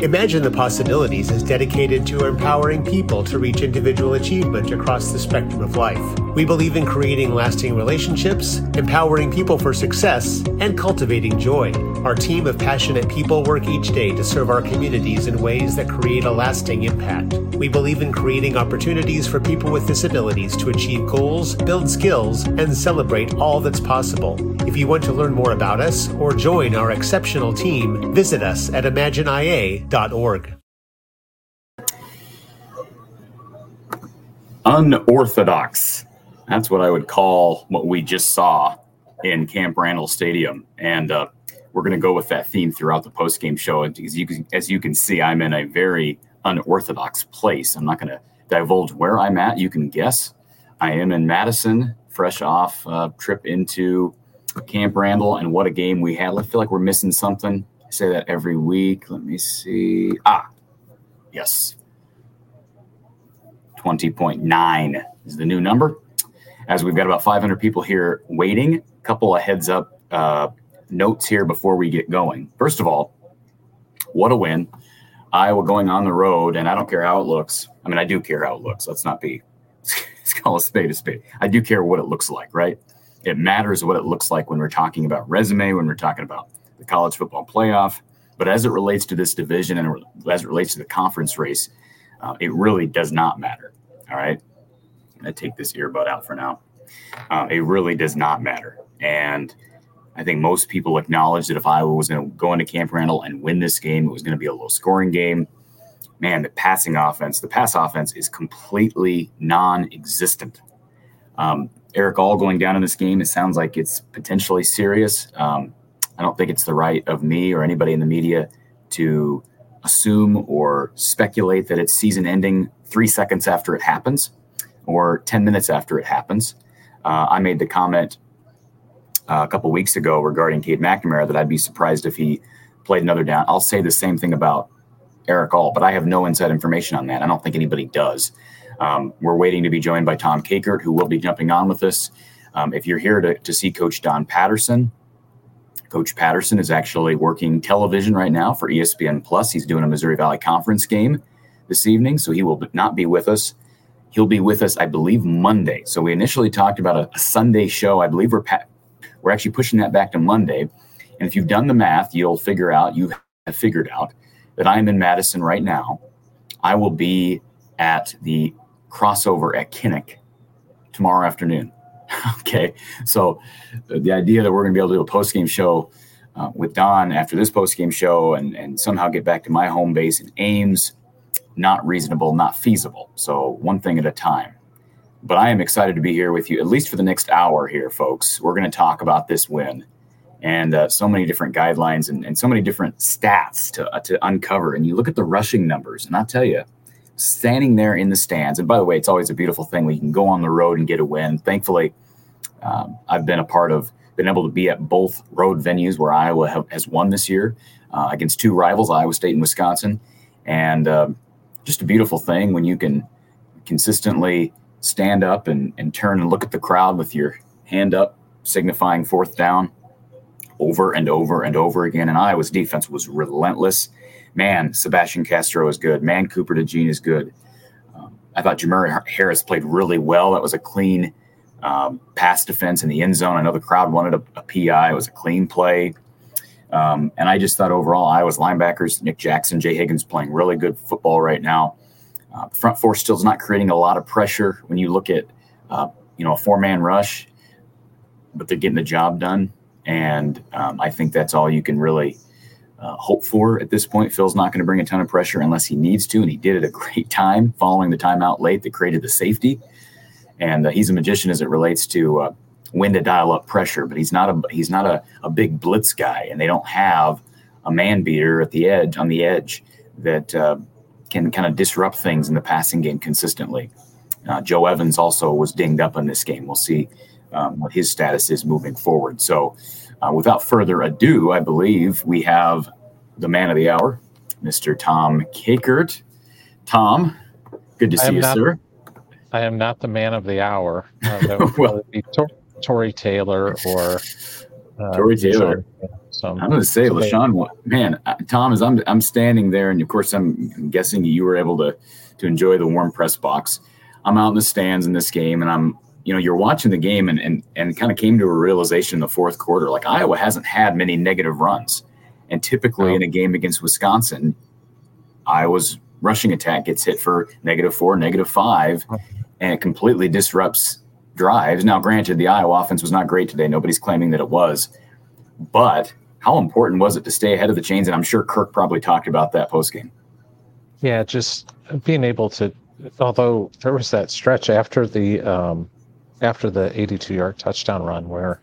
Imagine the Possibilities is dedicated to empowering people to reach individual achievement across the spectrum of life. We believe in creating lasting relationships, empowering people for success, and cultivating joy. Our team of passionate people work each day to serve our communities in ways that create a lasting impact. We believe in creating opportunities for people with disabilities to achieve goals, build skills, and celebrate all that's possible. If you want to learn more about us or join our exceptional team, visit us at imagineia.org. Unorthodox. That's what I would call what we just saw in Camp Randall Stadium. And uh, we're going to go with that theme throughout the post-game show. As you, can, as you can see, I'm in a very unorthodox place. I'm not going to divulge where I'm at. You can guess. I am in Madison, fresh off uh, trip into Camp Randall, and what a game we had. I feel like we're missing something. I say that every week. Let me see. Ah, yes. 20.9 is the new number. As we've got about 500 people here waiting, a couple of heads up uh, notes here before we get going. First of all, what a win. Iowa going on the road, and I don't care how it looks. I mean, I do care how it looks. Let's not be, let's call a spade a spade. I do care what it looks like, right? It matters what it looks like when we're talking about resume, when we're talking about the college football playoff. But as it relates to this division and as it relates to the conference race, uh, it really does not matter. All right. I'm going to take this earbud out for now. Uh, it really does not matter. And I think most people acknowledge that if Iowa was going to go into Camp Randall and win this game, it was going to be a low scoring game. Man, the passing offense, the pass offense is completely non existent. Um, Erick All going down in this game, it sounds like it's potentially serious. Um, I don't think it's the right of me or anybody in the media to assume or speculate that it's season ending three seconds after it happens or 10 minutes after it happens. Uh, I made the comment uh, a couple weeks ago regarding Cade McNamara that I'd be surprised if he played another down. I'll say the same thing about Erick All, but I have no inside information on that. I don't think anybody does. Um, we're waiting to be joined by Tom Kakert, who will be jumping on with us. Um, if you're here to, to see Coach Don Patterson, Coach Patterson is actually working television right now for ESPN Plus. He's doing a Missouri Valley Conference game this evening, so he will not be with us. He'll be with us, I believe, Monday. So we initially talked about a, a Sunday show. I believe we're pa- we're actually pushing that back to Monday. And if you've done the math, you'll figure out you have figured out that I'm in Madison right now. I will be at the crossover at Kinnick tomorrow afternoon. okay, so the idea that we're going to be able to do a post game show uh, with Don after this post game show and, and somehow get back to my home base in Ames, not reasonable, not feasible. So one thing at a time. But I am excited to be here with you, at least for the next hour here, folks. We're going to talk about this win and uh, so many different guidelines and, and so many different stats to, uh, to uncover. And you look at the rushing numbers, and I'll tell you, standing there in the stands. And by the way, it's always a beautiful thing when you can go on the road and get a win. Thankfully, um, I've been a part of, been able to be at both road venues where Iowa have, has won this year uh, against two rivals, Iowa State and Wisconsin. And uh, just a beautiful thing when you can consistently stand up and, and turn and look at the crowd with your hand up, signifying fourth down over and over and over again. And Iowa's defense was relentless man, Sebastian Castro is good. Man, Cooper DeJean is good. Um, I thought Jamari Harris played really well. That was a clean um, pass defense in the end zone. I know the crowd wanted a, a PI. It was a clean play. Um, and I just thought overall, Iowa's linebackers, Nick Jackson, Jay Higgins playing really good football right now. Uh, front four still is not creating a lot of pressure when you look at, uh, you know, a four man rush, but they're getting the job done. And um, I think that's all you can really uh, hope for at this point. Phil's not going to bring a ton of pressure unless he needs to, and he did it a great time following the timeout late that created the safety. And uh, he's a magician as it relates to uh, when to dial up pressure, but he's not a he's not a, a big blitz guy, and they don't have a man beater at the edge on the edge that uh, can kind of disrupt things in the passing game consistently. Uh, Joe Evans also was dinged up in this game. We'll see um, what his status is moving forward. So uh, without further ado, I believe we have the man of the hour, Mr. Tom Kakert. Tom, good to see you, not, sir. I am not the man of the hour. Uh, that would well, be Tor- Tory Taylor or Uh, Tory Taylor. Some, I'm going to say, Leshon, man, Tom, as I'm I'm standing there, and of course, I'm guessing you were able to to enjoy the warm press box. I'm out in the stands in this game, and I'm you know you're watching the game and and, and kind of came to a realization in the fourth quarter like iowa hasn't had many negative runs. And typically oh. in a game against wisconsin iowa's rushing attack gets hit for negative four negative five and it completely disrupts drives. Now granted the iowa offense was not great today. Nobody's claiming that it was. But how important was it to stay ahead of the chains? And i'm sure kirk probably talked about that post game yeah just being able to although there was that stretch after the um, after the 82 yard touchdown run where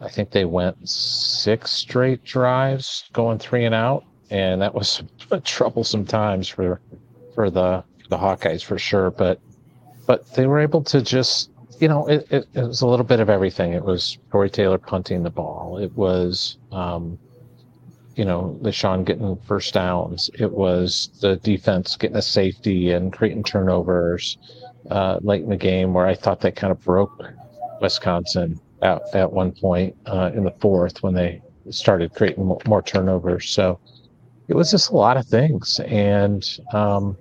I think they went six straight drives going three and out, and that was troublesome times for for the the Hawkeyes for sure. But but they were able to just you know it, it, it was a little bit of everything. It was Tory Taylor punting the ball. It was um, you know Leshon getting first downs. It was the defense getting a safety and creating turnovers uh, late in the game where I thought they kind of broke Wisconsin at, at one point uh, in the fourth when they started creating more, more, turnovers. So it was just a lot of things. And um,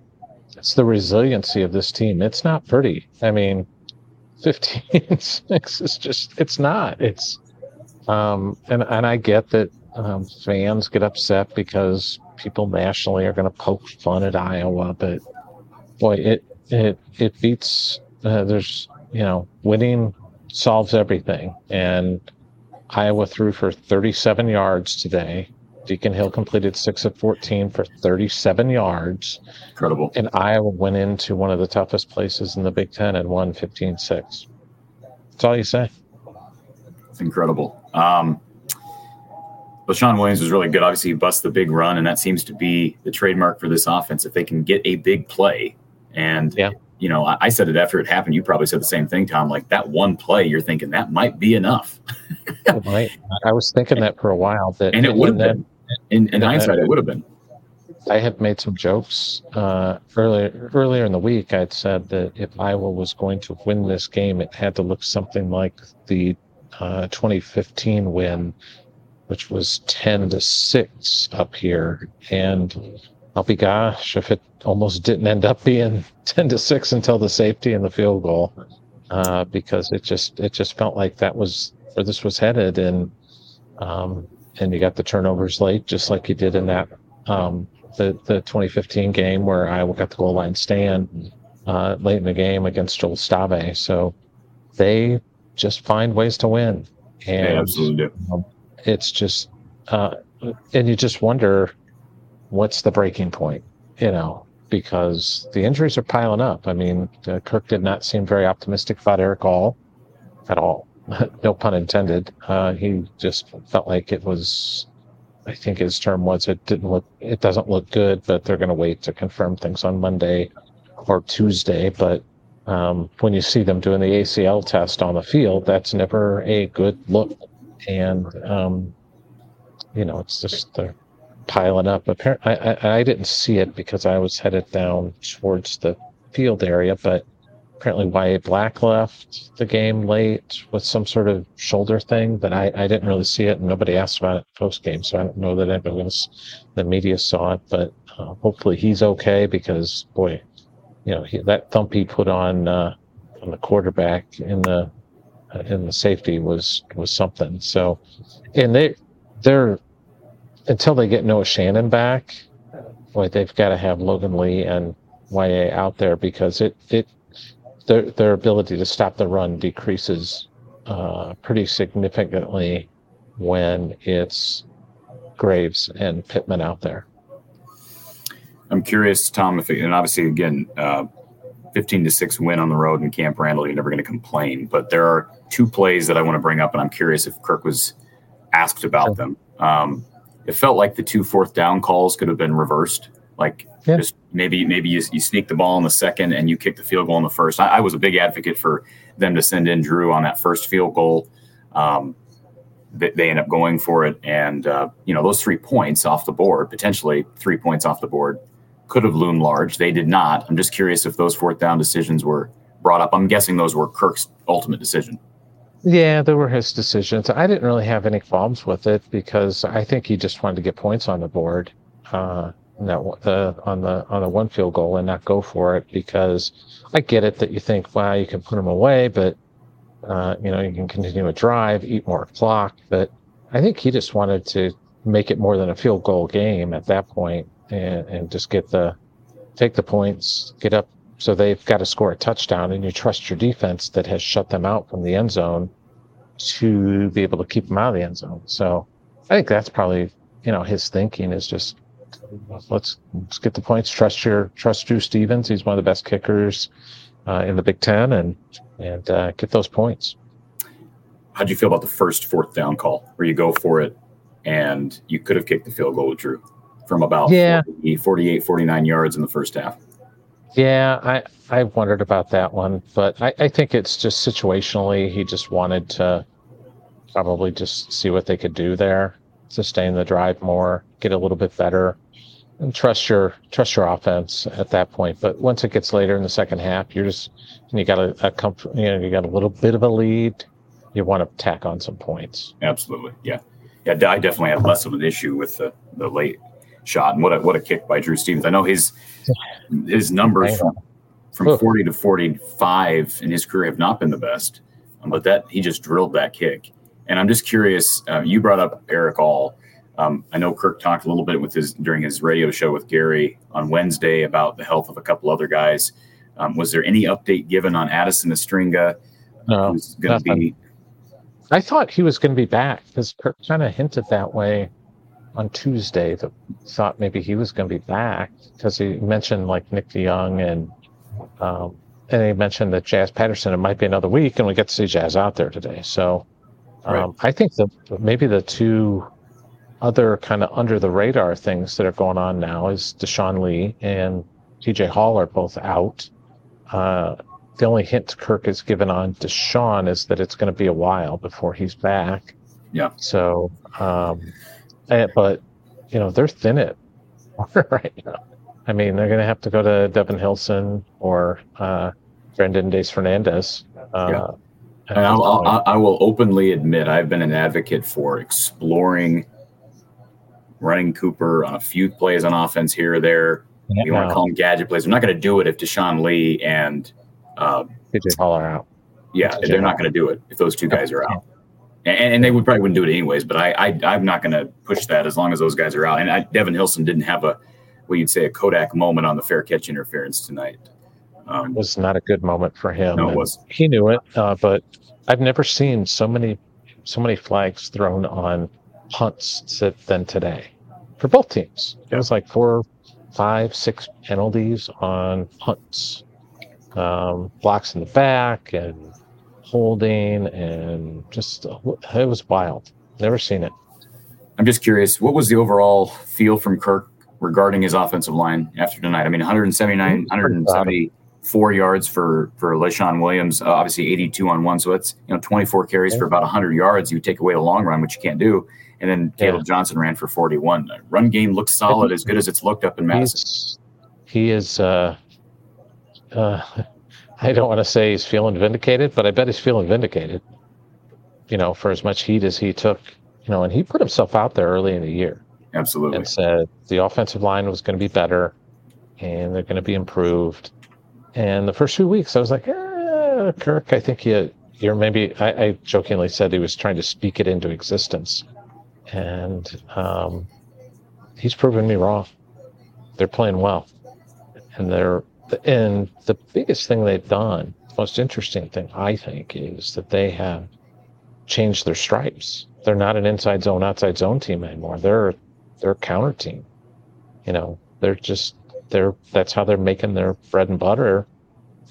it's the resiliency of this team. It's not pretty. I mean, 15 6 is just, it's not. It's, um, and, and I get that um, fans get upset because people nationally are going to poke fun at Iowa, but boy, it, it it beats. Uh, there's you know winning solves everything, and Iowa threw for 37 yards today. Deacon Hill completed six of 14 for 37 yards. Incredible. And Iowa went into one of the toughest places in the Big Ten and won 15 6. That's all you say. It's incredible. Um, Sean Williams was really good. Obviously, he busts the big run, and that seems to be the trademark for this offense. If they can get a big play, and yeah. you know, I, I, said it after it happened. You probably said the same thing, Tom. Like that one play, you're thinking that might be enough. I was thinking that for a while. That and it would have been. In, in hindsight, it would have been. I had made some jokes uh, earlier earlier in the week. I'd said that if Iowa was going to win this game, it had to look something like the uh, 2015 win, which was 10 to six up here, and I'll be gosh if it almost didn't end up being 10 to 6 until the safety and the field goal. Uh, because it just it just felt like that was where this was headed. And um, and you got the turnovers late just like you did in that um, the the 2015 game where I got the goal line stand uh, late in the game against Joel Stave so they just find ways to win. And absolutely. Um, it's just uh, and you just wonder what's the breaking point, you know, because the injuries are piling up. I mean, uh, Kirk did not seem very optimistic about Erick All at all. no pun intended. Uh, he just felt like it was, I think his term was, it didn't look, it doesn't look good, but they're going to wait to confirm things on Monday or Tuesday. But um, when you see them doing the ACL test on the field, that's never a good look. And, um, you know, it's just the piling up. Apparently, I, I, I didn't see it because I was headed down towards the field area, but apparently Yahya Black left the game late with some sort of shoulder thing but I, I didn't really see it and nobody asked about it post game. So I don't know that anybody else, the media saw it, but uh, hopefully he's okay because boy, you know, he, that thump he put on, uh, on the quarterback in the, uh, in the safety was, was something. So, and they, they're, until they get Noah Shannon back, boy, they've got to have Logan Lee and YA out there because it it their their ability to stop the run decreases uh, pretty significantly when it's Graves and Pittman out there. I'm curious, Tom, if it, and obviously again, uh, 15 to six win on the road in Camp Randall, you're never going to complain. But there are two plays that I want to bring up, and I'm curious if Kirk was asked about sure. them. Um, it felt like the two fourth down calls could have been reversed. Like yeah. just maybe maybe you, you sneak the ball in the second and you kick the field goal in the first. I, I was a big advocate for them to send in Drew on that first field goal. Um, they, they end up going for it, and uh, you know those three points off the board, potentially three points off the board, could have loomed large. They did not. I'm just curious if those fourth down decisions were brought up. I'm guessing those were Kirk's ultimate decision. Yeah, there were his decisions. I didn't really have any qualms with it because I think he just wanted to get points on the board. Uh, that the on the on the one field goal and not go for it because I get it that you think, wow, you can put him away, but uh, you know you can continue a drive, eat more clock. But I think he just wanted to make it more than a field goal game at that point and, and just get the take the points, get up. So they've got to score a touchdown, and you trust your defense that has shut them out from the end zone to be able to keep them out of the end zone. So I think that's probably you know his thinking is just let's let's get the points. Trust your trust Drew Stevens. He's one of the best kickers uh, in the Big Ten, and and uh, get those points. How do you feel about the first fourth down call where you go for it and you could have kicked the field goal with Drew from about yeah. 40, 48, 49 yards in the first half? Yeah, I, I wondered about that one, but I, I think it's just situationally he just wanted to probably just see what they could do there, sustain the drive more, get a little bit better and trust your trust your offense at that point. But once it gets later in the second half, you're just you got a, a comfort, you know you got a little bit of a lead. You want to tack on some points. Absolutely, yeah, yeah. I definitely had less of an issue with the, the late shot and what a what a kick by Drew Stevens. I know his his numbers from, from forty to forty five in his career have not been the best, um, but that he just drilled that kick. And I'm just curious. Uh, you brought up Erick All um, I know Kirk talked a little bit with his during his radio show with Gary on Wednesday about the health of a couple other guys. Um, was there any update given on Addison Ostrenga? No, who's going to be? I thought he was going to be back because Kirk kind of hinted that way on Tuesday. That thought maybe he was going to be back because he mentioned like Nick DeJong and um, and he mentioned that Jazz Patterson. It might be another week, and we get to see Jazz out there today. So um, right. I think that maybe the two other kind of under the radar things that are going on now is Deshaun Lee and TJ Hall are both out. Uh, the only hint Kirk has given on Deshaun is that it's going to be a while before he's back. Yeah. So, um, eh, but you know they're thin it right now. I mean, they're going to have to go to Devin Hilson or uh, Brendan Dace Fernandez. Uh, yeah. And I'll, I'll, I will openly admit I've been an advocate for exploring running Cooper on a few plays on offense here or there. Yeah, you want to call them gadget plays. I'm not going to do it if Deshaun Lee and uh, TJ Hall are out. Yeah, they're not going to do it if those two guys are out. And, and, they would probably wouldn't do it anyways. But I, I am not going to push that as long as those guys are out. And I, Devin Hilson didn't have a what you'd say a Kodak moment on the fair catch interference tonight. Um, it was not a good moment for him. No, it was. He knew it, uh, but I've never seen so many so many flags thrown on punts than today for both teams. It was like four, five, six penalties on punts, um, blocks in the back, and holding, and just it was wild. Never seen it. I'm just curious, what was the overall feel from Kirk regarding his offensive line after tonight? I mean, 179, 174 yards for for Leshon Williams, uh, obviously 82 on one, so that's you know 24 carries for about 100 yards. You take away the long run, which you can't do. And then Kaleb yeah. Johnson ran for 41. The run game looks solid, as good as it's looked up in Madison. he is, uh, uh, I don't want to say he's feeling vindicated, but I bet he's feeling vindicated, you know, for as much heat as he took, you know, and he put himself out there early in the year. Absolutely. And said the offensive line was going to be better and they're going to be improved. And the first few weeks, I was like, eh, Kirk, I think you, you're maybe, I, I jokingly said he was trying to speak it into existence and um, he's proven me wrong. They're playing well, and they're and the biggest thing they've done, the most interesting thing I think, is that they have changed their stripes. They're not an inside zone, outside zone team anymore. They're they're a counter team. You know, they're just they're that's how they're making their bread and butter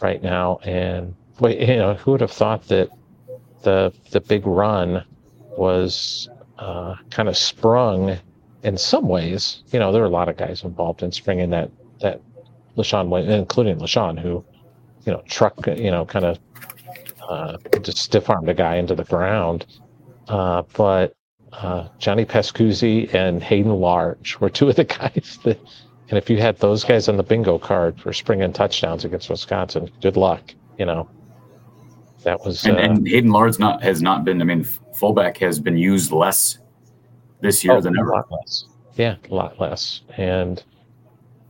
right now. And wait, you know, who would have thought that the the big run was uh, kind of sprung in some ways. You know, there are a lot of guys involved in springing that that Leshon, including Leshon, who you know truck, you know, kind of uh, just stiff armed a guy into the ground. Uh, but uh, Johnny Pascuzzi and Hayden Large were two of the guys that. And if you had those guys on the bingo card for springing touchdowns against Wisconsin, good luck. You know, that was And, uh, and Hayden Large not has not been. I mean, fullback has been used less this year oh, than a ever. lot less. Yeah, a lot less. And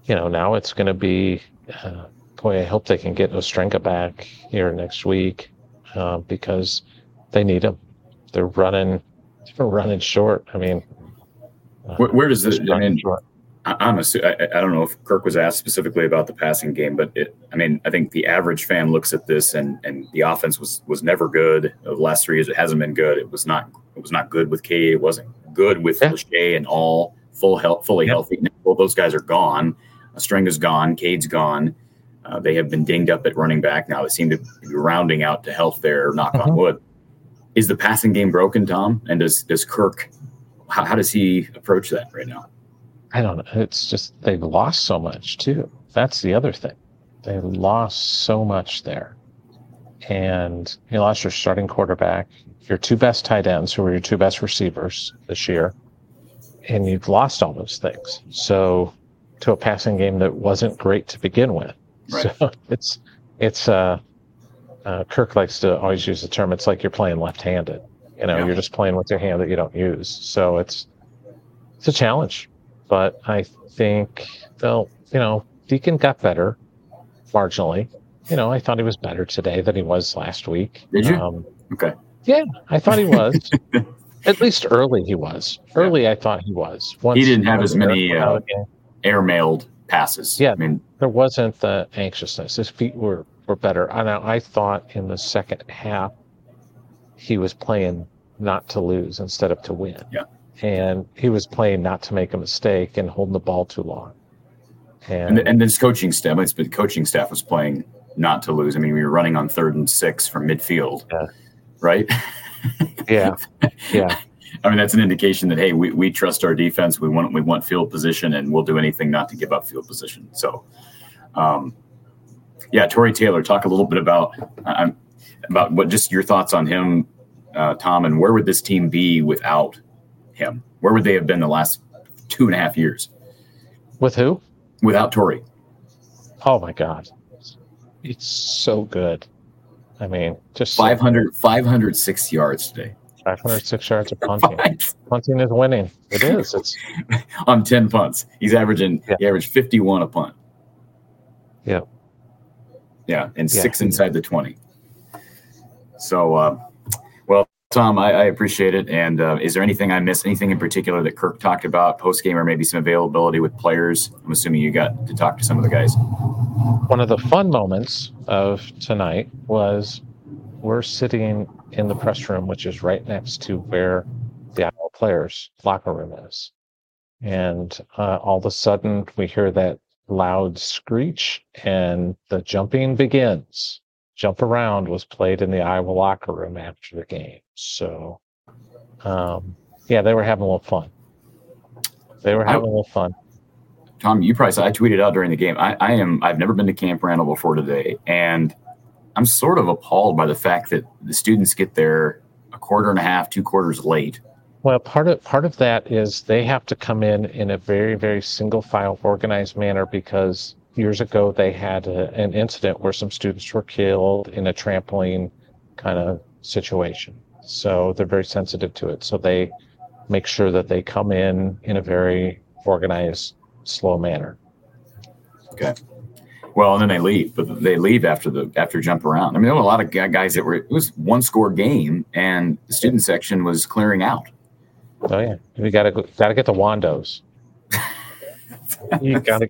you know, now it's going to be. Uh, boy, I hope they can get Ostrenga back here next week uh, because they need him. They're running, they're running short. I mean, uh, Where, where does this? I mean, short. Assu- I, I don't know if Kirk was asked specifically about the passing game, but it, I mean, I think the average fan looks at this and and the offense was was never good. The last three years, it hasn't been good. It was not it was not good with K. It wasn't good with Yeah. Lachey and all full health, fully Yeah. healthy. Well, those guys are gone. String is gone. Cade's gone. Uh, they have been dinged up at running back now. They seem to be rounding out to health there. Knock on Mhm. wood. Is the passing game broken, Tom? And does does Kirk? How, how does he approach that right now? I don't know. It's just they've lost so much too. That's the other thing. They lost so much there. And you lost your starting quarterback, your two best tight ends, who were your two best receivers this year, and you've lost all those things. So to a passing game that wasn't great to begin with. Right. So it's it's uh, uh Kirk likes to always use the term, it's like you're playing left handed. You know, Yeah. you're just playing with your hand that you don't use. So it's it's a challenge but I think they'll, you know, Deacon got better marginally. You know, I thought he was better today than he was last week. Did you? Um, Okay. yeah, I thought he was. At least early he was. Early, I thought he was. Once, He didn't have as many, Eric went out uh, Airmailed passes. Yeah. I mean, there wasn't the anxiousness. His feet were were better. I know. I thought in the second half he was playing not to lose instead of to win. Yeah. And he was playing not to make a mistake and holding the ball too long. and, and this coaching staff, coaching staff was playing not to lose. I mean, we were running on third and six from midfield, Yeah. right? Yeah, yeah, I mean, that's an indication that hey, we, we trust our defense. We want we want field position, and we'll do anything not to give up field position. So, um, yeah, Tory Taylor, talk a little bit about uh, about what just your thoughts on him, uh, Tom, and where would this team be without him? Where would they have been the last two and a half years With who? without Tory? Oh my God, it's so good. I mean, just 500, 506 yards today 506 yards of punting. punting is winning. It is. It's on 10 punts. He's averaging, Yeah. he averaged 51 a punt. Yeah. Yeah. And Yeah. six inside the 20. So, uh, well, Tom, I, I appreciate it. And uh, is there anything I missed? Anything in particular that Kirk talked about post game, or maybe some availability with players? I'm assuming you got to talk to some of the guys. one of the fun moments of tonight was we're sitting in the press room, which is right next to where the Iowa players' locker room is. And uh, all of a sudden, we hear that loud screech, and the jumping begins. Jump Around was played in the Iowa locker room after the game. So, um, yeah, they were having a little fun. They were having a little fun. Tom, you probably saw, I tweeted out during the game. I, I am, I've never been to Camp Randall before today. And I'm sort of appalled by the fact that the students get there a quarter and a half, two quarters late. Well, part of part of that is they have to come in in a very very single file organized manner because years ago they had a, an incident where some students were killed in a trampoline kind of situation. So they're very sensitive to it. So they make sure that they come in in a very organized, slow manner. Okay. Well, and then they leave, but they leave after the after jump around. I mean, there were a lot of guys that were. It was one score game, and the student section was clearing out. Oh yeah, we gotta gotta get the Wandos. you gotta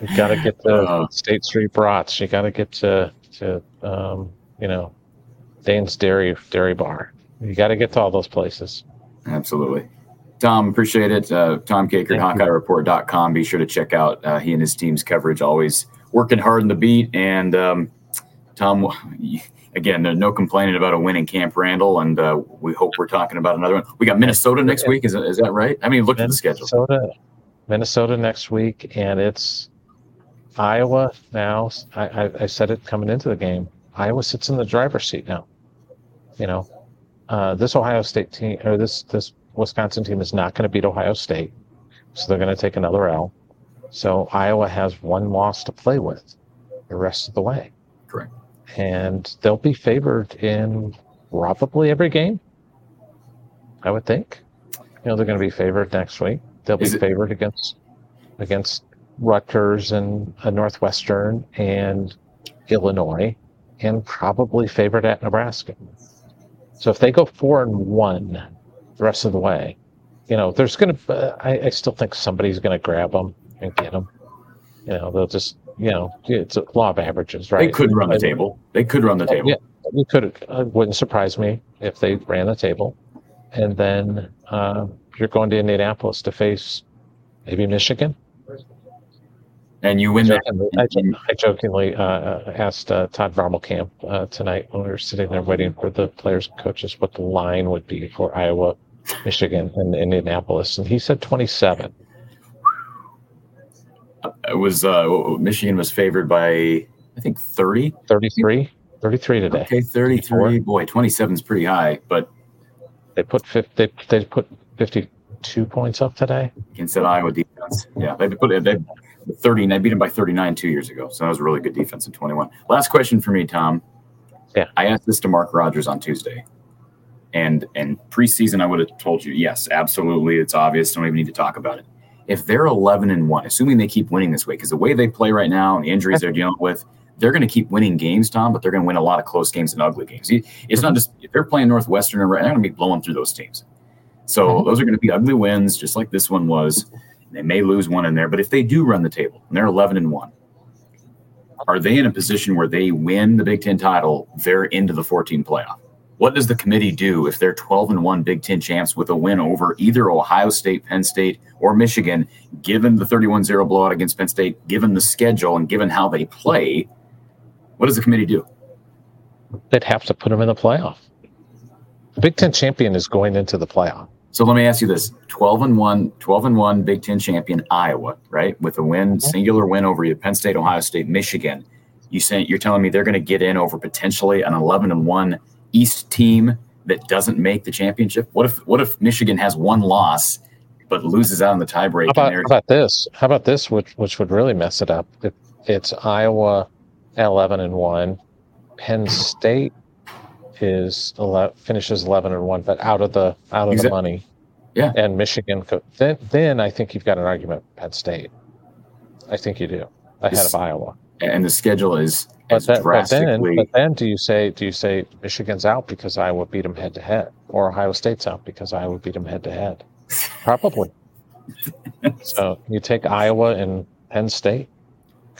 you gotta get the Uh. State Street brats. You gotta get to to um, you know Dane's Dairy Dairy Bar. You gotta get to all those places. Absolutely. Tom, appreciate it. Uh, Tom Kakert. HawkeyeReport.com. Be sure to check out uh, he and his team's coverage. Always working hard in the beat. And um, Tom, again, there's no complaining about a win in Camp Randall, and uh, we hope we're talking about another one. We got Minnesota next week. Is that, is that right? I mean, look at the schedule. Minnesota, Minnesota next week, and it's Iowa now. I, I, I said it coming into the game. Iowa sits in the driver's seat now. You know, uh, this Ohio State team or this this Wisconsin team is not going to beat Ohio State, so they're going to take another L. So Iowa has one loss to play with the rest of the way. Correct. and they'll be favored in probably every game. I would think. You know, they're going to be favored next week. They'll be it- favored against against Rutgers and uh, Northwestern and Illinois, and probably favored at Nebraska. So if they go four and one the rest of the way, you know, there's going to. Uh, I, I still think somebody's going to grab them and get them. You know, they'll just. You know, it's a law of averages, right? They could run the table. They could run the table. Yeah, you could. It wouldn't surprise me if they ran the table, and then uh, you're going to Indianapolis to face maybe Michigan. And you win that. Jokingly- I, I jokingly uh, uh, asked uh, Todd Brommelkamp uh, tonight when we were sitting there waiting for the players and coaches what the line would be for Iowa, Michigan, and Indianapolis, and he said 27. It was uh, Michigan was favored by I think 30. 33, 33 today. Okay, 33. Boy, 27 is pretty high, but They put 50, they they put 52 points up today. against that Iowa defense, yeah, they put it. They 30. They beat them by 39 two years ago, so that was a really good defense in 21. Last question for me, Tom. Yeah. I asked this to Mark Rogers on Tuesday, and and preseason I would have told you yes, absolutely, it's obvious. Don't even need to talk about it. If they're 11 and one, assuming they keep winning this way, because the way they play right now and the injuries they're dealing with, they're going to keep winning games, Tom. But they're going to win a lot of close games and ugly games. It's not just if they're playing Northwestern, or right, they're going to be blowing through those teams. So Mhm. those are going to be ugly wins, just like this one was. They may lose one in there, but if they do run the table and they're 11 and one, are they in a position where they win the Big Ten title? They're into the 14 playoff. What does the committee do if they're 12 and one Big Ten champs with a win over either Ohio State, Penn State, or Michigan, given the 31 0 blowout against Penn State, given the schedule, and given how they play? What does the committee do? They'd have to put them in the playoff. The Big Ten champion is going into the playoff. So let me ask you this 12 and 1, 12 and 1 Big Ten champion Iowa, right? With a win, singular win over you, Penn State, Ohio State, Michigan. You say you're telling me they're going to get in over potentially an 11 and 1 East team that doesn't make the championship? What if what if Michigan has one loss but loses out in the tiebreak? How about, how about this? How about this, which which would really mess it up? If it's Iowa, eleven and one, Penn State is 11, finishes eleven and one, but out of the out of Exact- the money. Yeah. And Michigan, then then I think you've got an argument. Penn State, I think you do ahead of Iowa. And the schedule is But, as then, but then, but then, do you say do you say Michigan's out because Iowa beat them head to head, or Ohio State's out because Iowa beat them head to head? Probably. so you take Iowa and Penn State.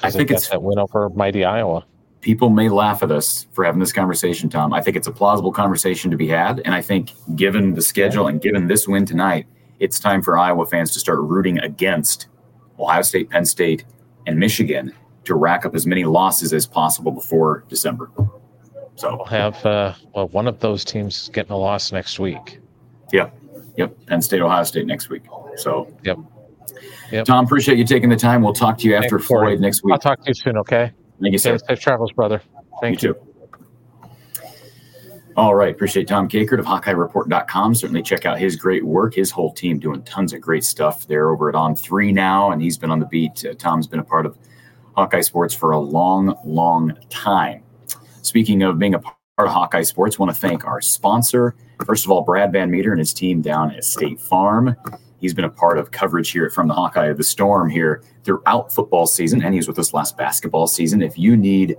I think it's- that win over mighty Iowa. people may laugh at us for having this conversation, Tom. I think it's a plausible conversation to be had. And I think, given the schedule and given this win tonight, it's time for Iowa fans to start rooting against Ohio State, Penn State, and Michigan to rack up as many losses as possible before December. So, We'll have uh, well one of those teams getting a loss next week. yep, Yep. Penn State, Ohio State next week. So, Yep. Yep. Tom, appreciate you taking the time. We'll talk to you after Thanks, Cory. Floyd next week. I'll talk to you soon. Okay. Thank you, sir. Safe travels, brother. Thank you. too. All right. Appreciate Tom Kakert of HawkeyeReport.com. Certainly check out his great work. His whole team doing tons of great stuff. They're over at On Three now, and he's been on the beat. Uh, Tom's been a part of Hawkeye Sports for a long, long time. Speaking of being a part of Hawkeye Sports, want to thank our sponsor. First of all, Brad Van Meter and his team down at State Farm. He's been a part of coverage here from the Hawkeye of the Storm here throughout football season, and he was with us last basketball season. If you need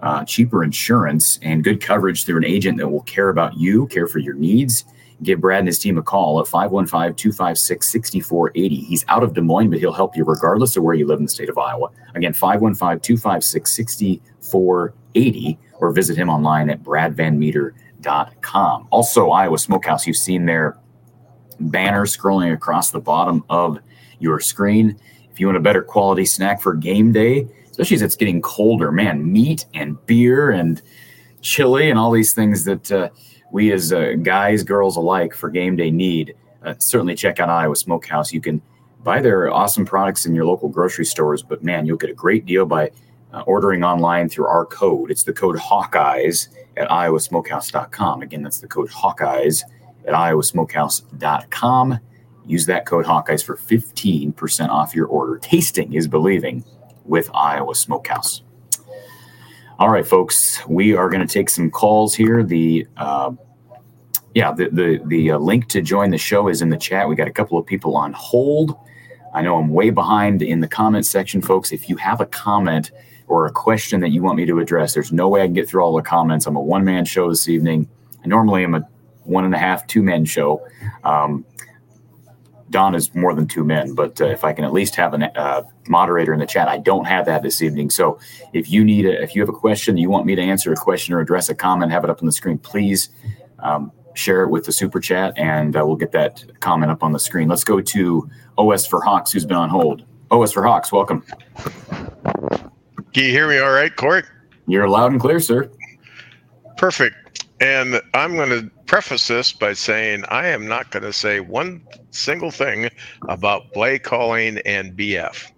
uh, cheaper insurance and good coverage through an agent that will care about you, care for your needs, give Brad and his team a call at 515 256 6480. He's out of Des Moines, but he'll help you regardless of where you live in the state of Iowa. Again, 515 256 6480, or visit him online at bradvanmeter.com. Also, Iowa Smokehouse, you've seen their banner scrolling across the bottom of your screen. If you want a better quality snack for game day, especially as it's getting colder, man, meat and beer and chili and all these things that uh, we as uh, guys, girls alike for game day need. Uh, certainly check out Iowa Smokehouse. You can buy their awesome products in your local grocery stores, but man, you'll get a great deal by uh, ordering online through our code. It's the code Hawkeyes at iowasmokehouse.com. Again, that's the code Hawkeyes at iowasmokehouse.com. Use that code Hawkeyes for 15% off your order. Tasting is believing with Iowa Smokehouse. All right, folks, we are going to take some calls here. The uh, yeah, the the the uh, link to join the show is in the chat. We got a couple of people on hold. I know I'm way behind in the comment section, folks. If you have a comment or a question that you want me to address, there's no way I can get through all the comments. I'm a one man show this evening. I normally am a one and a half, two men show. Um, Don is more than two men, but uh, if I can at least have a uh, moderator in the chat, I don't have that this evening. So if you need a, if you have a question, you want me to answer a question or address a comment, have it up on the screen, please um, share it with the super chat, and uh, we'll get that comment up on the screen. Let's go to OS for Hawks, who's been on hold. OS for Hawks, welcome. Can you hear me all right, Court? You're loud and clear, sir. Perfect. And I'm going to preface this by saying I am not going to say one single thing about play calling and BF.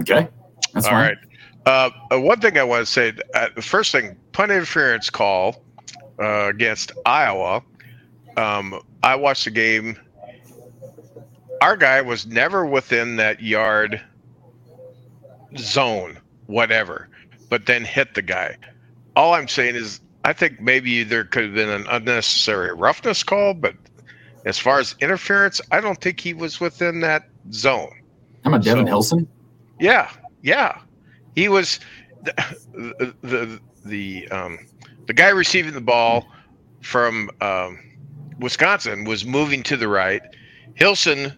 Okay. That's All fine. right. Uh, one thing I want to say uh, the first thing, punt interference call uh, against Iowa. Um, I watched the game. Our guy was never within that yard zone, whatever, but then hit the guy. All I'm saying is, I think maybe there could have been an unnecessary roughness call, but as far as interference, I don't think he was within that zone. How about Devin So- Hilson? Yeah, yeah. He was the the the, the um the guy receiving the ball from um, Wisconsin was moving to the right. Hilson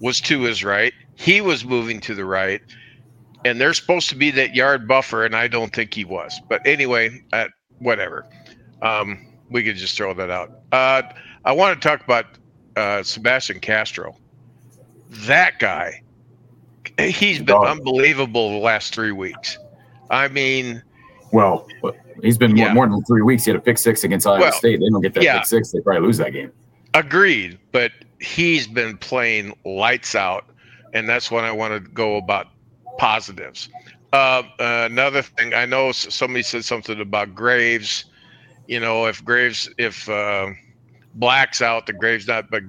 was to his right. He was moving to the right, and they're supposed to be that yard buffer, and I don't think he was. But anyway, uh, whatever. Um, we could just throw that out. Uh, I want to talk about uh, Sebastian Castro. That guy he's been Dog. unbelievable the last three weeks. I mean, Well, he's been more, Yeah. more than three weeks. He had a pick six against Iowa Well, State. They don't get that yeah. pick six, they probably lose that game. agreed, but he's been playing lights out, and that's when I want to go about positives. Uh, another thing, I know somebody said something about Graves. You know, if Graves, if uh, Black's out, the Graves not, but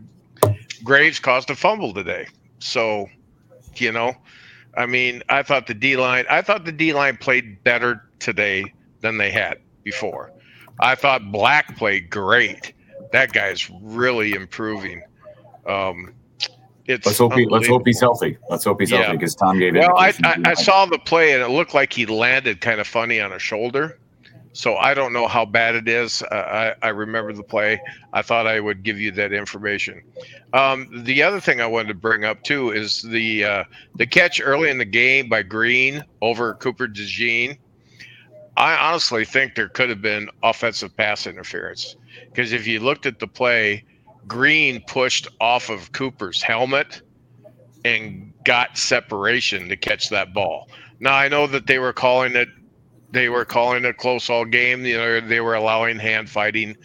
Graves caused a fumble today. So, you know, I mean, I thought the D line, I thought the D line played better today than they had before. I thought Black played great. That guy's really improving. Um, it's Let's hope he, let's hope he's healthy. Let's hope he's Yeah. healthy because Tom gave Well, I, I, I saw the play and it looked like he landed kind of funny on a shoulder. So I don't know how bad it is. Uh, I, I remember the play. I thought I would give you that information. Um, the other thing I wanted to bring up too is the uh, the catch early in the game by Green over Cooper DeJean. I honestly think there could have been offensive pass interference because if you looked at the play, Green pushed off of Cooper's helmet and got separation to catch that ball. Now I know that they were calling it they were calling it a close all game. You know, they were allowing hand fighting.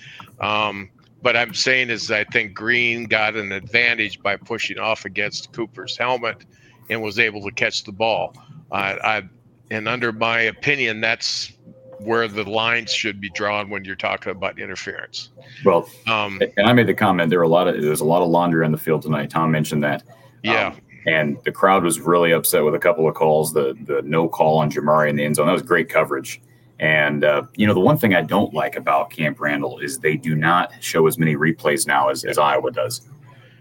Um, but I'm saying is I think Green got an advantage by pushing off against Cooper's helmet and was able to catch the ball. I, I and under my opinion, that's where the lines should be drawn when you're talking about interference. well, Um, and I made the comment. There were a lot of there's a lot of laundry on the field tonight. Tom mentioned that. yeah, Um, and the crowd was really upset with a couple of calls. The the no call on Jamari in the end zone that was great coverage. And uh, you know the one thing I don't like about Camp Randall is they do not show as many replays now as, as Iowa does.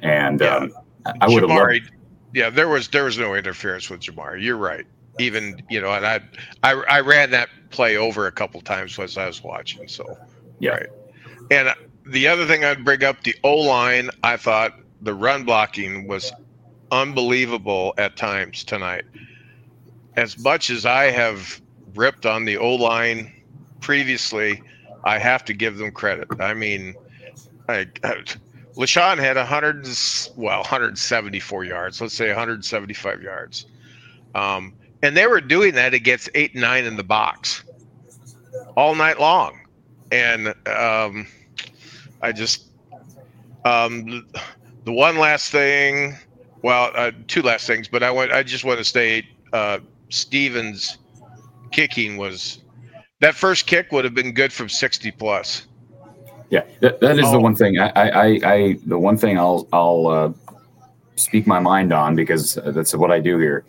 And Yeah. um, I- would have loved yeah, there was there was no interference with Jamari. You're right. Even you know, and I I, I ran that play over a couple times as I was watching. So Yeah. right. And the other thing I'd bring up the O line. I thought the run blocking was unbelievable at times tonight. As much as I have ripped on the O line previously, I have to give them credit. I mean, I, Leshon had 100, well, 174 yards. Let's say 175 yards. Um, and they were doing that against eight and nine in the box all night long. And um, I just, um, the one last thing, well, uh, two last things, but I want, I just want to state uh, Stevens kicking was that first kick would have been good from 60 plus. Yeah, that, that is the Oh. one thing. I, I, I, I, the one thing I'll, I'll uh, speak my mind on because that's what I do here,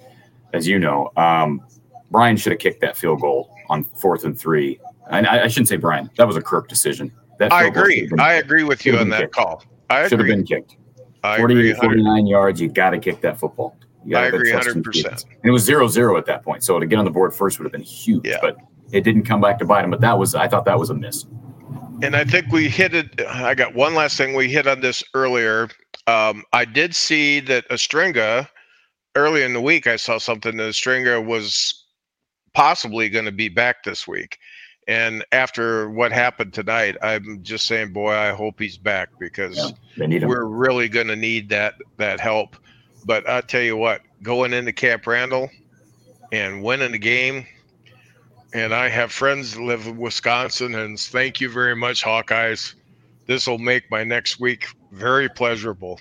as you know. Um, Brian should have kicked that field goal on fourth and three. And I, I shouldn't say Brian. That was a Kirk decision. That I agree. I agree with you on that kicked. call. I should have been kicked. I 40 agree. 49 yards, you got to kick that football. I agree 100%. And it was 0 0 at that point. So to get on the board first would have been huge, Yeah. but it didn't come back to bite him. But that was, I thought that was a miss. And I think we hit it. I got one last thing. We hit on this earlier. Um, I did see that Ostrenga early in the week. I saw something that Ostrenga was possibly going to be back this week. And after what happened tonight, I'm just saying, boy, I hope he's back because Yeah, they need him. we're really going to need that that help. But I tell you what, going into Camp Randall and winning the game, and I have friends that live in Wisconsin, and thank you very much, Hawkeyes. This will make my next week very pleasurable.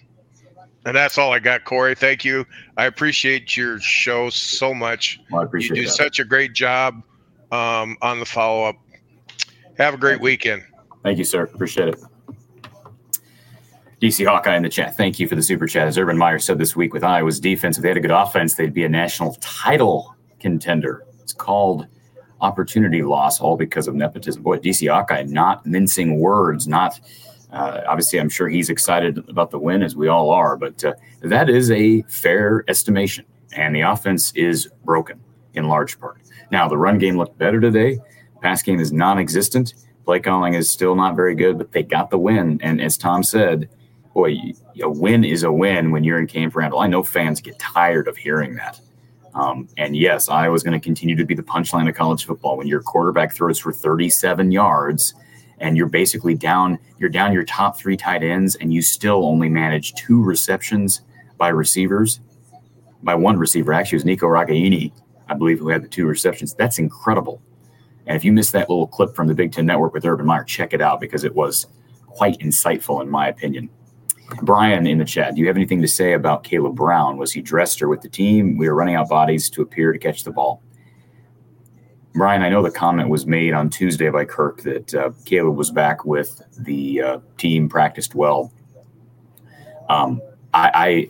And that's all I got, Cory. Thank you. I appreciate your show so much. Well, I You do that. such a great job um, on the follow up. Have a great weekend. Thank you, sir. Appreciate it. DC Hawkeye in the chat. Thank you for the super chat. As Urban Meyer said this week with Iowa's defense, if they had a good offense, they'd be a national title contender. It's called opportunity loss, all because of nepotism. Boy, DC Hawkeye not mincing words, not uh, obviously, I'm sure he's excited about the win, as we all are, but uh, that is a fair estimation. And the offense is broken in large part. Now, the run game looked better today. Pass game is non existent. Play calling is still not very good, but they got the win. And as Tom said, boy, a win is a win when you're in Camp Randall. I know fans get tired of hearing that. Um, and yes, Iowa's going to continue to be the punchline of college football. When your quarterback throws for 37 yards and you're basically down, you're down your top three tight ends, and you still only manage two receptions by receivers, by one receiver. Actually, it was Nico Ragaini, I believe, who had the two receptions. That's incredible. And if you missed that little clip from the Big Ten Network with Urban Meyer, check it out because it was quite insightful, in my opinion. Brian in the chat, do you have anything to say about Kaleb Brown? Was he dressed or with the team? We were running out bodies to appear to catch the ball. Brian, I know the comment was made on Tuesday by Kirk that uh, Kaleb was back with the uh, team, practiced well. Um, I,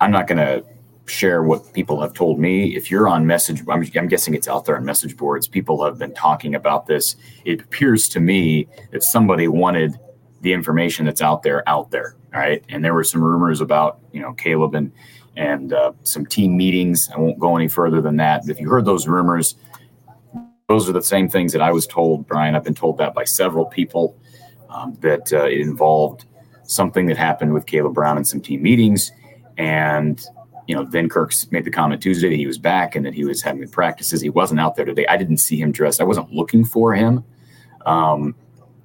I, I'm not going to share what people have told me. If you're on message, I'm, I'm guessing it's out there on message boards. People have been talking about this. It appears to me that somebody wanted the information that's out there out there. Right, and there were some rumors about you know Kaleb and and uh, some team meetings. I won't go any further than that. If you heard those rumors, those are the same things that I was told, Brian. I've been told that by several people um, that uh, it involved something that happened with Kaleb Brown in some team meetings, and you know, then Kirk's made the comment Tuesday that he was back and that he was having practices. He wasn't out there today. I didn't see him dressed. I wasn't looking for him. Um,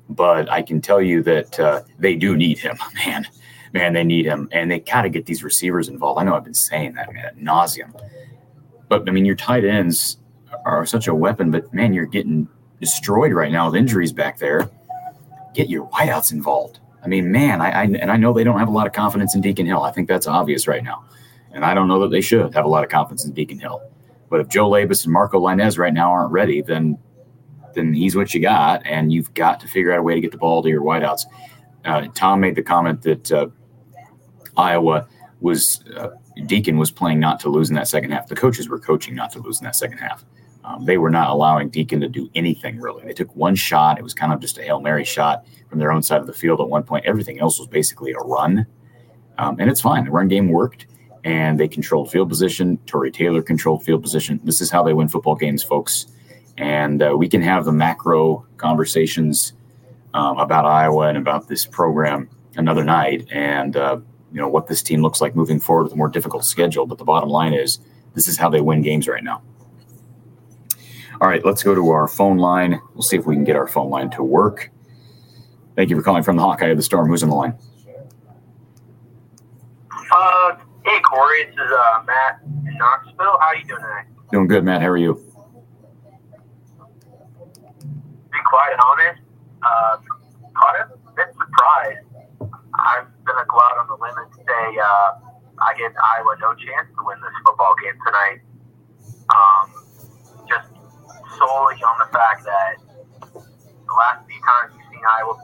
but I can tell you that uh, they do need him, man. Man, they need him, and they got to get these receivers involved. I know I've been saying that, man, at nauseum. But I mean, your tight ends are such a weapon, but man, you're getting destroyed right now with injuries back there. Get your wideouts involved. I mean, man, I, I and I know they don't have a lot of confidence in Deacon Hill. I think that's obvious right now, and I don't know that they should have a lot of confidence in Deacon Hill. But if Joe Labas and Marco Lainez right now aren't ready, then then he's what you got, and you've got to figure out a way to get the ball to your wideouts. Uh, Tom made the comment that uh, Iowa was uh, Deacon was playing not to lose in that second half. The coaches were coaching not to lose in that second half. Um, they were not allowing Deacon to do anything really. They took one shot. It was kind of just a hail mary shot from their own side of the field at one point. Everything else was basically a run, um, and it's fine. The run game worked, and they controlled field position. Tory Taylor controlled field position. This is how they win football games, folks. And uh, we can have the macro conversations um, about Iowa and about this program another night, and uh, you know what this team looks like moving forward with a more difficult schedule. But the bottom line is, this is how they win games right now. All right, let's go to our phone line. We'll see if we can get our phone line to work. Thank you for calling from the Hawkeye of the Storm. Who's on the line? Uh, hey Cory, this is uh, Matt in Knoxville. How are you doing tonight? Doing good, Matt. How are you? Be quite honest, uh, caught a bit surprised. I'm gonna go out on the limb and say uh, I give Iowa no chance to win this football game tonight. Um, solely on the fact that the last few times you've seen Iowa,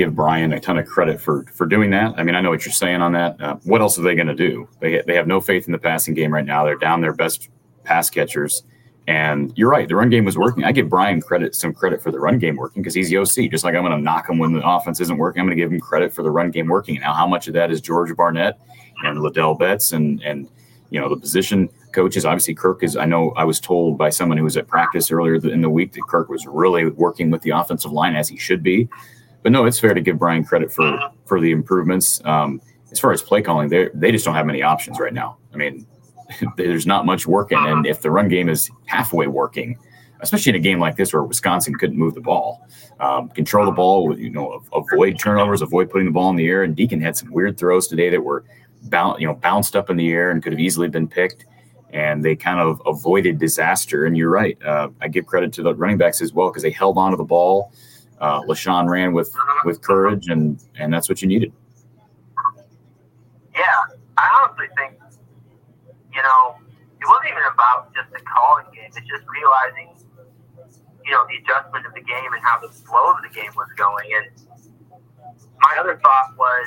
give Brian a ton of credit for for doing that. I mean, I know what you're saying on that. Uh, what else are they going to do? They they have no faith in the passing game right now. They're down their best pass catchers. And you're right, the run game was working. I give Brian credit, some credit for the run game working because he's the OC. Just like I'm going to knock him when the offense isn't working, I'm going to give him credit for the run game working. Now, how much of that is George Barnett and Ladell Betts and and you know the position coaches? Obviously, Kirk is. I know I was told by someone who was at practice earlier in the week that Kirk was really working with the offensive line as he should be. But no, it's fair to give Brian credit for for the improvements. Um, as far as play calling, they they just don't have many options right now. I mean, there's not much working. And if the run game is halfway working, especially in a game like this where Wisconsin couldn't move the ball, um, control the ball, you know, avoid turnovers, avoid putting the ball in the air. And Deacon had some weird throws today that were bound, you know, bounced up in the air and could have easily been picked. And they kind of avoided disaster. And you're right. Uh, I give credit to the running backs as well because they held on to the ball. Uh, Leshon ran with with courage, and and that's what you needed. Yeah, I honestly think you know, it wasn't even about just the calling game. It's just realizing, you know, the adjustment of the game and how the flow of the game was going. And my other thought was,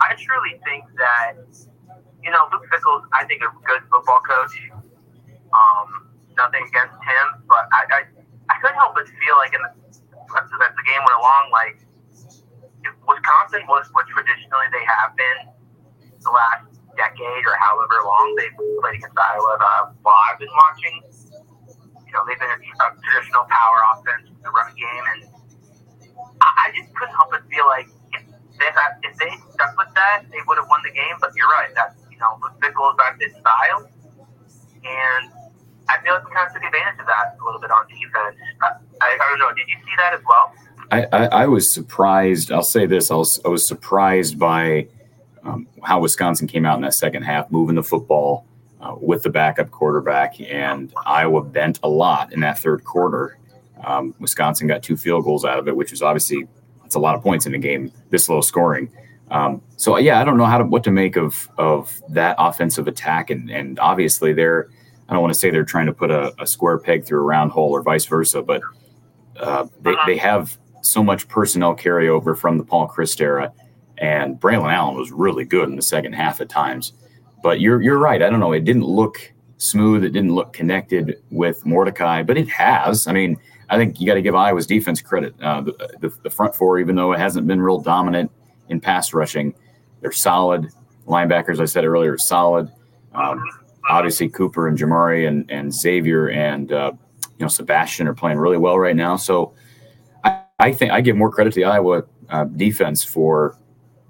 I truly think that, you know, Luke Fickell's, I think, a good football coach. Um, nothing against him, but I, I, I couldn't help but feel like in the, as the game went along, like Wisconsin was what traditionally they have been the last decade or however long they've played against Iowa. Uh, while I've been watching, you know, they've been a, a traditional power offense, the running game, and I, I just couldn't help but feel like if they had, if they stuck with that, they would have won the game. But you're right, that you know, Luke Fickell is back his style, and I feel like we kind of took advantage of that a little bit on defense. I, I, don't know. Did you see that as well? I, I, I was surprised. I'll say this: I was, I was surprised by um, how Wisconsin came out in that second half, moving the football uh, with the backup quarterback, and Iowa bent a lot in that third quarter. Um, Wisconsin got two field goals out of it, which is obviously it's a lot of points in a game this low scoring. Um, so yeah, I don't know how to what to make of of that offensive attack, and and obviously they're I don't want to say they're trying to put a, a square peg through a round hole or vice versa, but uh, they, they have so much personnel carryover from the Paul Chryst era and Braylon Allen was really good in the second half at times. But you're you're right. I don't know. It didn't look smooth. It didn't look connected with Mordecai, but it has. I mean, I think you got to give Iowa's defense credit. Uh, the, the, the, front four, even though it hasn't been real dominant in pass rushing, they're solid. Linebackers, I said earlier, solid. Um, obviously, Cooper and Jermari and, and Xavier and uh, you know Sebastian are playing really well right now. So I, I think I give more credit to the Iowa uh, defense for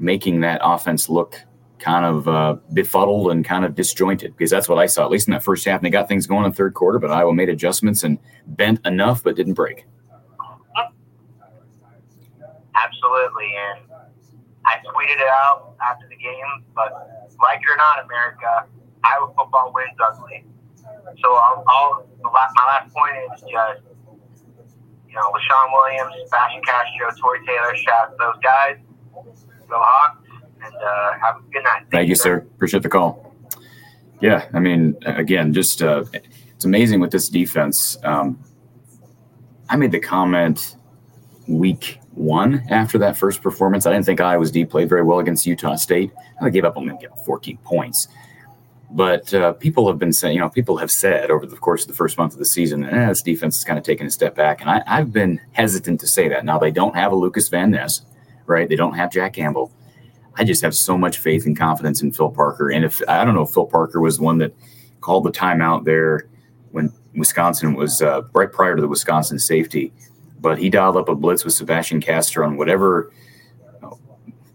making that offense look kind of uh, befuddled and kind of disjointed because that's what I saw, at least in that first half. And they got things going in third quarter, but Iowa made adjustments and bent enough, but didn't break. Absolutely. And I tweeted it out after the game, but like or not, America, Iowa football wins ugly. So I'll, I'll, my last point is just, you know, Leshon Williams, Sebastian Castro, Tory Taylor, shout out those guys Go Hawks, and uh, have a good night. Thank, Thank you, sir. Appreciate the call. Yeah, I mean, again, just uh, it's amazing with this defense. Um, I made the comment week one after that first performance. I didn't think Iowa's D played very well against Utah State. I gave up on them 14 points. But uh, people have been saying, you know, people have said over the course of the first month of the season, eh, this defense is kind of taking a step back. And I, have been hesitant to say that. Now, they don't have a Lucas Van Ness right? They don't have Jack Campbell. I just have so much faith and confidence in Phil Parker. And if I don't know if Phil Parker was the one that called the timeout there when Wisconsin was uh, right prior to the Wisconsin safety, but he dialed up a blitz with Sebastian Castro on whatever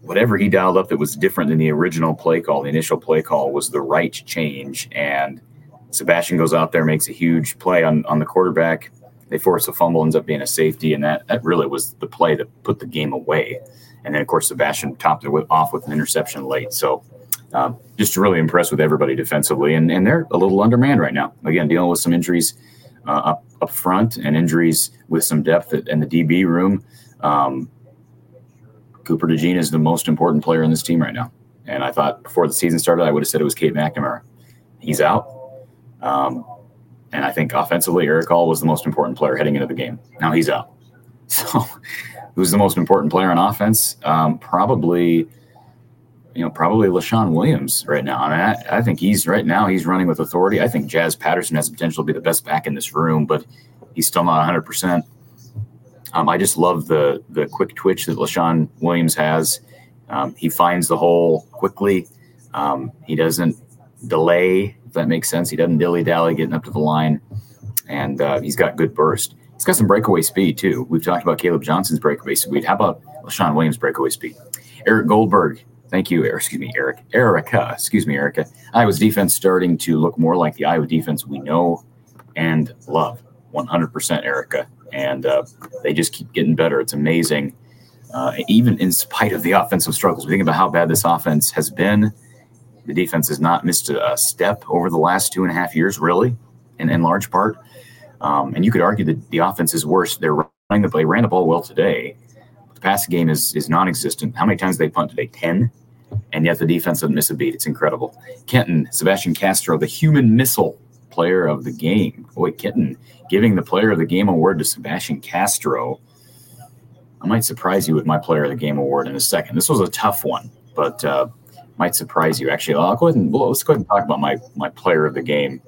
whatever he dialed up that was different than the original play call, the initial play call was the right change. And Sebastian goes out there, makes a huge play on, on the quarterback. They force a fumble, ends up being a safety, and that, that really was the play that put the game away. And then, of course, Sebastian topped it with, off with an interception late. So um, just really impressed with everybody defensively. And, and they're a little undermanned right now. Again, dealing with some injuries uh, up, up front and injuries with some depth in the DB room. Um, Cooper DeJean is the most important player in this team right now. And I thought before the season started, I would have said it was Cade McNamara. He's out. Um, and I think offensively, Erick All was the most important player heading into the game. Now he's out. So who's the most important player on offense? Um, probably, you know, probably Leshon Williams right now. I mean, I, I, think he's right now, he's running with authority. I think Jazz Patterson has potential to be the best back in this room, but he's still not 100%. Um, I just love the the quick twitch that Leshon Williams has. Um, he finds the hole quickly. Um, he doesn't delay, if that makes sense. He doesn't dilly dally getting up to the line, and uh, he's got good burst. He's got some breakaway speed too. We've talked about Kaleb Johnson's breakaway speed. How about Leshon Williams' breakaway speed? Eric Goldberg, thank you. Or, excuse me, Eric. Erica, excuse me, Erica. Iowa's defense starting to look more like the Iowa defense we know and love. 100% Erica and uh, they just keep getting better. It's amazing. Uh, even in spite of the offensive struggles, we think about how bad this offense has been. The defense has not missed a step over the last two and a half years, really, in, in large part. Um, and you could argue that the offense is worse. They're running the play, ran the ball well today. The passing game is is non-existent. How many times they punt today? Ten, and yet the defense doesn't miss a beat. It's incredible. Kenton, Sebastian Castro, the human missile player of the game. Boy, Kenton giving the player of the game award to Sebastian Castro. I might surprise you with my player of the game award in a second. This was a tough one, but uh, might surprise you. Actually, I'll go ahead and let's go ahead and talk about my my player of the game.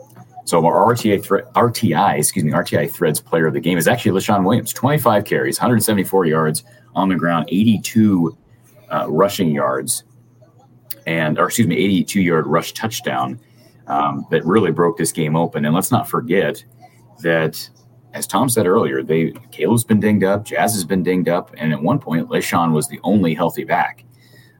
So our RTA thre- RTI, excuse me, RTI Threads player of the game is actually Leshon Williams. 25 carries, 174 yards on the ground, 82 uh, rushing yards, and or excuse me, 82 yard rush touchdown um, that really broke this game open. And let's not forget that, as Tom said earlier, they Kaleb's been dinged up, Jazz has been dinged up, and at one point, Leshon was the only healthy back.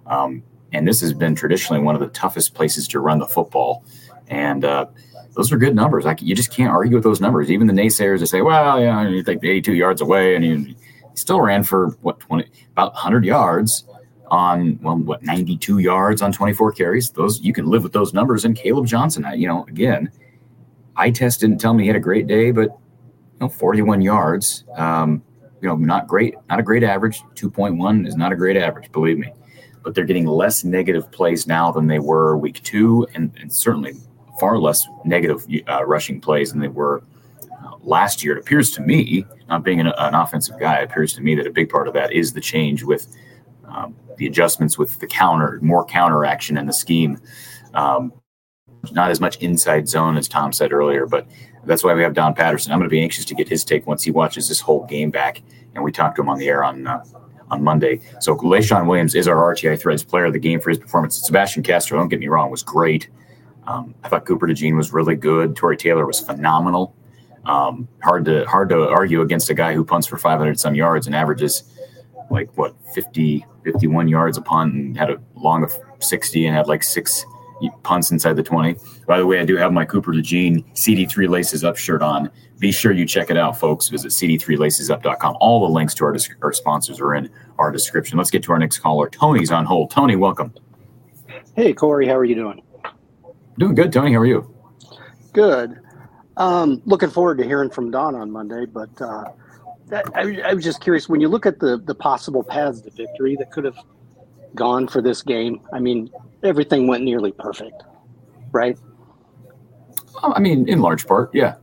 Um, and this has been traditionally one of the toughest places to run the football. And uh, those are good numbers. Like you just can't argue with those numbers. Even the naysayers that say, "Well, yeah, you take 82 yards away," and he still ran for what 20 about 100 yards on well, what 92 yards on 24 carries. Those you can live with those numbers. And Kaleb Johnson, you know, again, eye test didn't tell me he had a great day, but you know, 41 yards. Um, you know, not great, not a great average. 2.1 is not a great average, believe me. But they're getting less negative plays now than they were week two, and, and certainly far less negative uh, rushing plays than they were uh, last year. It appears to me, not being an, an, offensive guy, it appears to me that a big part of that is the change with um, the adjustments with the counter, more counter action in the scheme. Um, not as much inside zone as Tom said earlier, but that's why we have Don Patterson. I'm going to be anxious to get his take once he watches this whole game back. And we talked to him on the air on uh, on Monday. So Leshon Williams is our RTI Threads player of the game for his performance. Sebastian Castro, don't get me wrong, was great. Um, I thought Cooper DeJean was really good. Tory Taylor was phenomenal. Um, hard to hard to argue against a guy who punts for 500 some yards and averages like what 50 51 yards a punt and had a long of 60 and had like six punts inside the 20 by the way i do have my cooper DeJean cd3 laces up shirt on. Be sure you check it out folks. Visit cd3lacesup.com all the links to our, our sponsors are in our description. Let's get to our next caller. Tony's on hold. Tony welcome. Hey cory. How are you doing? Doing good tony. How are you? Good. Um, looking forward to hearing from don on monday but uh, I, I, was just curious when you look at the the possible paths to victory that could have gone for this game. I mean, everything went nearly perfect, right? I mean, in large part, yeah,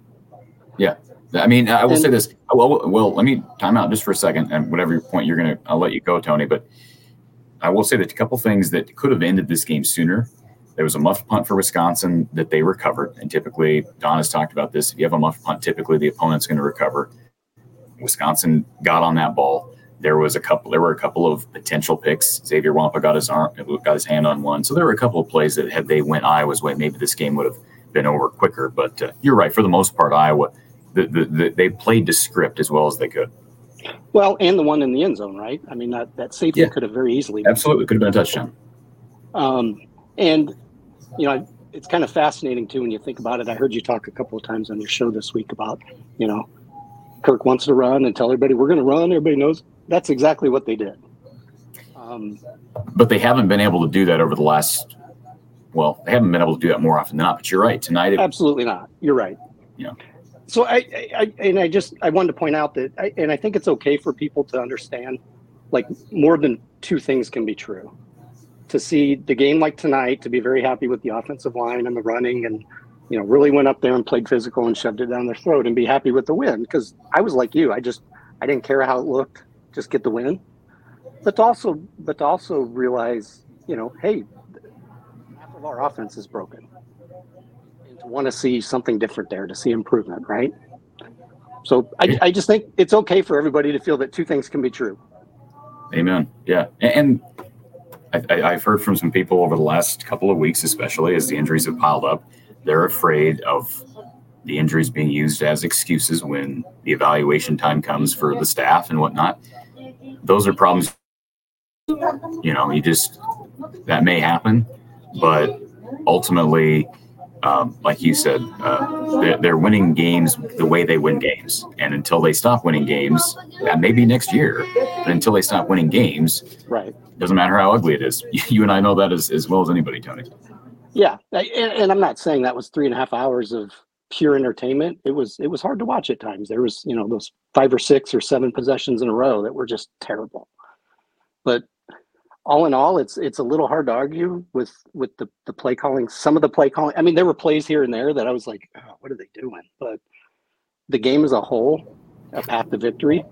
yeah. I mean, I will and, say this. Well, well, let me time out just for a second, and whatever point you're gonna, I'll let you go, Tony. But I will say that a couple things that could have ended this game sooner. There was a muff punt for Wisconsin that they recovered, and typically Don has talked about this. If you have a muff punt, typically the opponent's going to recover. Wisconsin got on that ball. There was a couple. There were a couple of potential picks. Xavier Nwankpa got his arm, got his hand on one. So there were a couple of plays that had they went Iowa's way, maybe this game would have been over quicker. But uh, you're right. For the most part, Iowa, the, the, the, they played to script as well as they could. Well, and the one in the end zone, right? I mean, that, that safety Yeah. could have very easily. been Absolutely, could have been a touchdown. Um, and you know, it's kind of fascinating too when you think about it. I heard you talk a couple of times on your show this week about, you know, Kirk wants to run and tell everybody we're going to run. Everybody knows that's exactly what they did. Um, But they haven't been able to do that over the last. Well, they haven't been able to do that more often than not. But you're right. Tonight, it, absolutely not. You're right. Yeah. So I, I, I and I just I wanted to point out that, I, and I think it's okay for people to understand, like more than two things can be true. To see the game like tonight, to be very happy with the offensive line and the running, and you know really went up there and played physical and shoved it down their throat, and be happy with the win. Because I was like you, I just I didn't care how it looked, just get the win. But also, but also realize, you know, hey, half of our offense is broken and to want to see something different there, to see improvement, right? So I, I just think it's okay for everybody to feel that two things can be true. Amen. Yeah, and, and I, I've heard from some people over the last couple of weeks, especially as the injuries have piled up, they're afraid of the injuries being used as excuses when the evaluation time comes for the staff and whatnot. Those are problems. You know, you just that may happen, but ultimately, um, like you said, uh, they're, they're winning games the way they win games, and until they stop winning games, that may be next year. But until they stop winning games, Right. doesn't matter how ugly it is. You and I know that as, as well as anybody, Tony. Yeah. And, and I'm not saying that was three and a half hours of pure entertainment. It was it was hard to watch at times. There was, you know, those five or six or seven possessions in a row that were just terrible. But all in all, it's it's a little hard to argue with with the, the play calling. Some of the play calling. I mean, there were plays here and there that I was like, oh, what are they doing? But the game as a whole, a path to victory.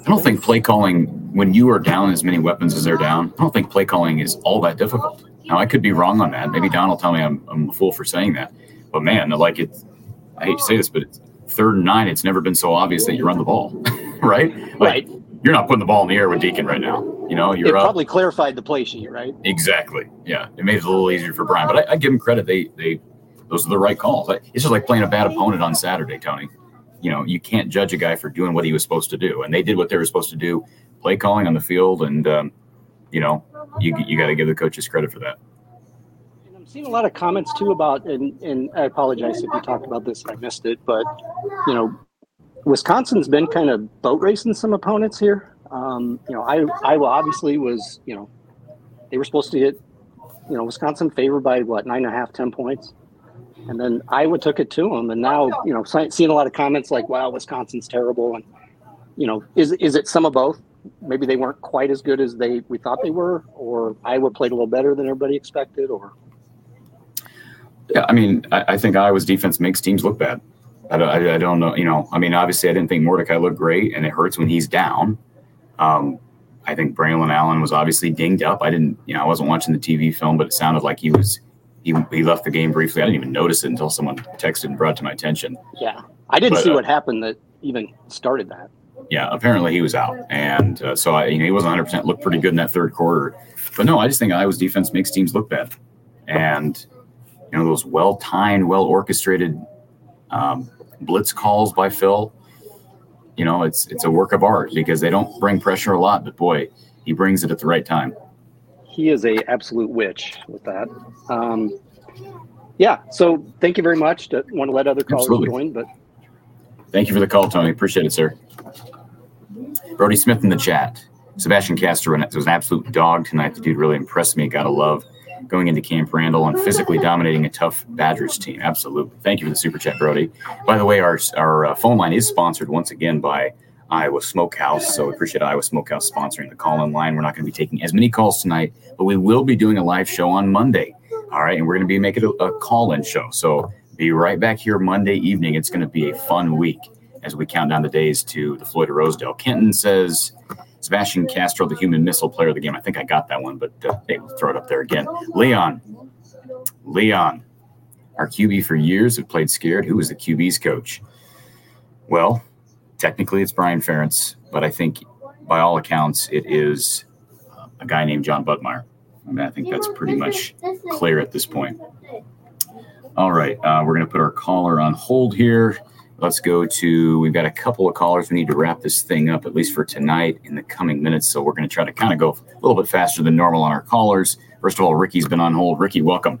I don't think play calling, when you are down as many weapons as they're down, I don't think play calling is all that difficult. Now, I could be wrong on that. Maybe Don will tell me I'm, I'm a fool for saying that. But man, like it's, I hate to say this, but it's third and nine, it's never been so obvious that you run the ball, right? Like, Right. You're not putting the ball in the air with Deacon right now. You know, you're up. probably clarified the play sheet, right? Exactly. Yeah, it made it a little easier for Brian, but I, I give him credit. They they those are the right calls. Like, It's just like playing a bad opponent on Saturday, Tony. You know, you can't judge a guy for doing what he was supposed to do, and they did what they were supposed to do. Play calling on the field, and um, you know, you you got to give the coaches credit for that. Seeing a lot of comments too about, and, and I apologize if you talked about this and I missed it, but you know, Wisconsin's been kind of boat racing some opponents here. Um, you know, I, Iowa obviously was, you know, they were supposed to get, you know, Wisconsin favored by what nine and a half, ten points, and then Iowa took it to them. And now, you know, seeing a lot of comments like, "Wow, Wisconsin's terrible," and you know, is is it some of both? Maybe they weren't quite as good as they we thought they were, or Iowa played a little better than everybody expected, or Yeah, I mean, I, I think Iowa's defense makes teams look bad. I don't, I, I don't know. You know, I mean, obviously, I didn't think Mordecai looked great, and it hurts when he's down. Um, I think Braylon Allen was obviously dinged up. I didn't, you know, I wasn't watching the TV film, but it sounded like he was. He, he left the game briefly. I didn't even notice it until someone texted and brought it to my attention. Yeah, I didn't But, see uh, what happened that even started that. Yeah, apparently he was out, and uh, so I, you know, he wasn't 100. percent Looked pretty good in that third quarter, but no, I just think Iowa's defense makes teams look bad, and you know those well timed, well orchestrated um, blitz calls by Phil. You know, it's it's a work of art because they don't bring pressure a lot, but boy, he brings it at the right time. He is a absolute witch with that. Um, yeah, so thank you very much. To, want to let other callers Absolutely. join, but Thank you for the call, Tony. Appreciate it, sir. Brody Smith in the chat. Sebastian Castro was an absolute dog tonight. The dude really impressed me. Gotta love going into Camp Randall and physically dominating a tough Badgers team. Absolutely. Thank you for the super chat, Brody. By the way, our our uh, phone line is sponsored once again by Iowa Smokehouse. So we appreciate Iowa Smokehouse sponsoring the call in line. We're not going to be taking as many calls tonight, but we will be doing a live show on Monday. All right. And we're going to be making a, a call in show. So be right back here Monday evening. It's going to be a fun week as we count down the days to the Floyd Rosedale. Kenton says Sebastian Castro, the human missile player of the game. I think I got that one, but uh, hey, we'll throw it up there again. Leon. Leon. Our QB for years have played scared. Who was the QB's coach? Well, technically it's Brian Ferentz, but I think by all accounts it is uh, a guy named Jon Budmayr. I mean, I think that's pretty much clear at this point. All right, uh, we're going to put our caller on hold here. Let's go to. We've got a couple of callers. We need to wrap this thing up at least for tonight in the coming minutes. So we're going to try to kind of go a little bit faster than normal on our callers. First of all, Ricky's been on hold. Ricky, welcome.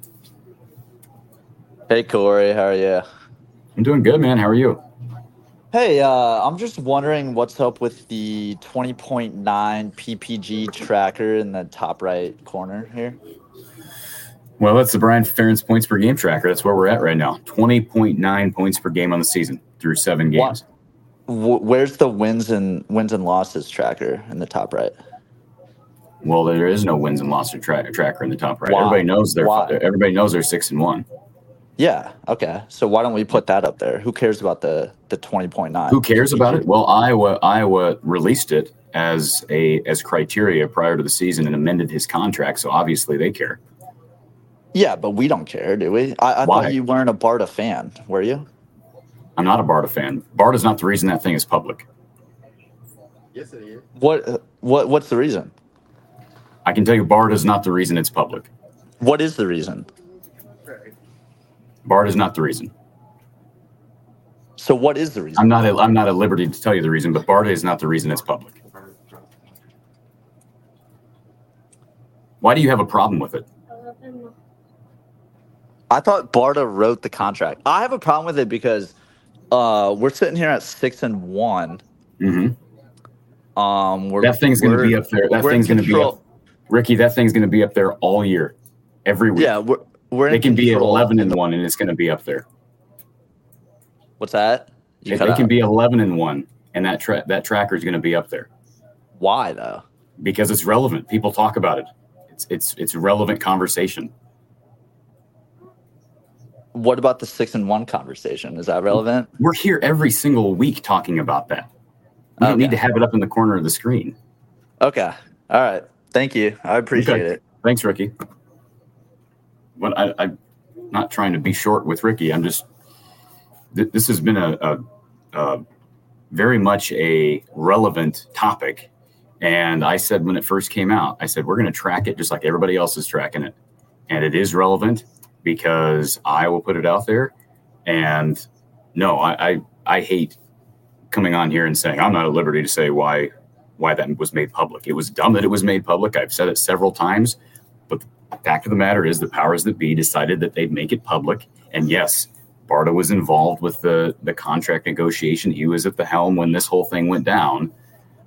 Hey Cory, how are you? I'm doing good, man. How are you? Hey, uh, I'm just wondering what's up with the 20.9 PPG tracker in the top right corner here. Well, that's the Brian Ferentz points per game tracker. That's where we're at right now. 20.9 points per game on the season through seven games. Wh- Where's the wins and wins and losses tracker in the top right? Well, there is no wins and losses tra- tracker in the top right. Why? Everybody knows they're Why? everybody knows they're six and one. Yeah. Okay. So why don't we put that up there? Who cares about the the 20.9? Who cares about it? Well, Iowa Iowa released it as a as criteria prior to the season and amended his contract, so obviously they care. Yeah, but we don't care, do we? I, I thought you weren't a Barta fan, were you? I'm not a Barta fan. Barta's not the reason that thing is public. Yes, it is. What what what's the reason? I can tell you Barta's not the reason it's public. What is the reason? Barta's not the reason. So what is the reason? I'm not at, I'm not at liberty to tell you the reason, but Barta is not the reason it's public. Why do you have a problem with it? I thought Barta wrote the contract. I have a problem with it because uh, we're sitting here at six and one. hmm Um, we're, That thing's going to be up there. That thing's going to be control. up. Ricky, that thing's going to be up there all year, every week. Yeah, we're we're they can be at control. 11 and 1 and it's going to be up there What's that? You they they can be 11 and 1 and that tra- that tracker is going to be up there Why though? because it's relevant people talk about it it's it's it's relevant conversation What about the six and one conversation? Is that relevant? we're here every single week talking about that we don't need to have it up in the corner of the screen Okay. All right. Thank you. I appreciate Okay. it. thanks ricky but I, i'm not trying to be short with ricky i'm just th- this has been a, a, a very much a relevant topic and i said when it first came out i said we're going to track it just like everybody else is tracking it and it is relevant because i will put it out there. And no i i, I hate coming on here and saying i'm not at liberty to say why why that was made public. It was dumb that it was made public. I've said it several times but the fact of the matter is the powers that be decided that they'd make it public. And yes barta was involved with the the contract negotiation. He was at the helm when this whole thing went down.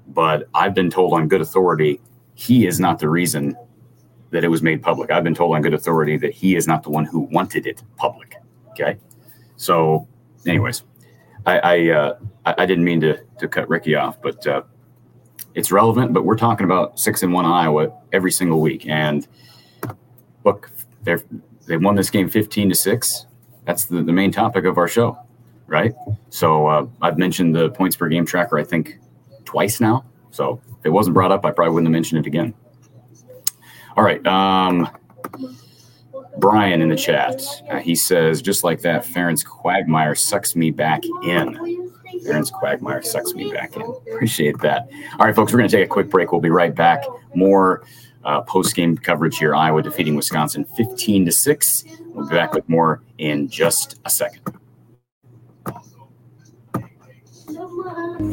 But i've been told on good authority he is not the reason that it was made public. I've been told on good authority that he is not the one who wanted it public okay? So anyways i i uh i, didn't mean to to cut ricky off but uh it's relevant but we're talking about six and one iowa every single week. And look they're they won this game 15 to 6 that's the, the main topic of our show right? So uh, i've mentioned the points per game tracker i think twice now. So if it wasn't brought up i probably wouldn't have mentioned it again all right um, brian in the chat uh, he says just like that Ferentz quagmire sucks me back in Aaron's quagmire sucks me back in. Appreciate that. All right, folks, we're going to take a quick break. We'll be right back. More uh, post game coverage here. Iowa defeating Wisconsin 15 to 6. We'll be back with more in just a second.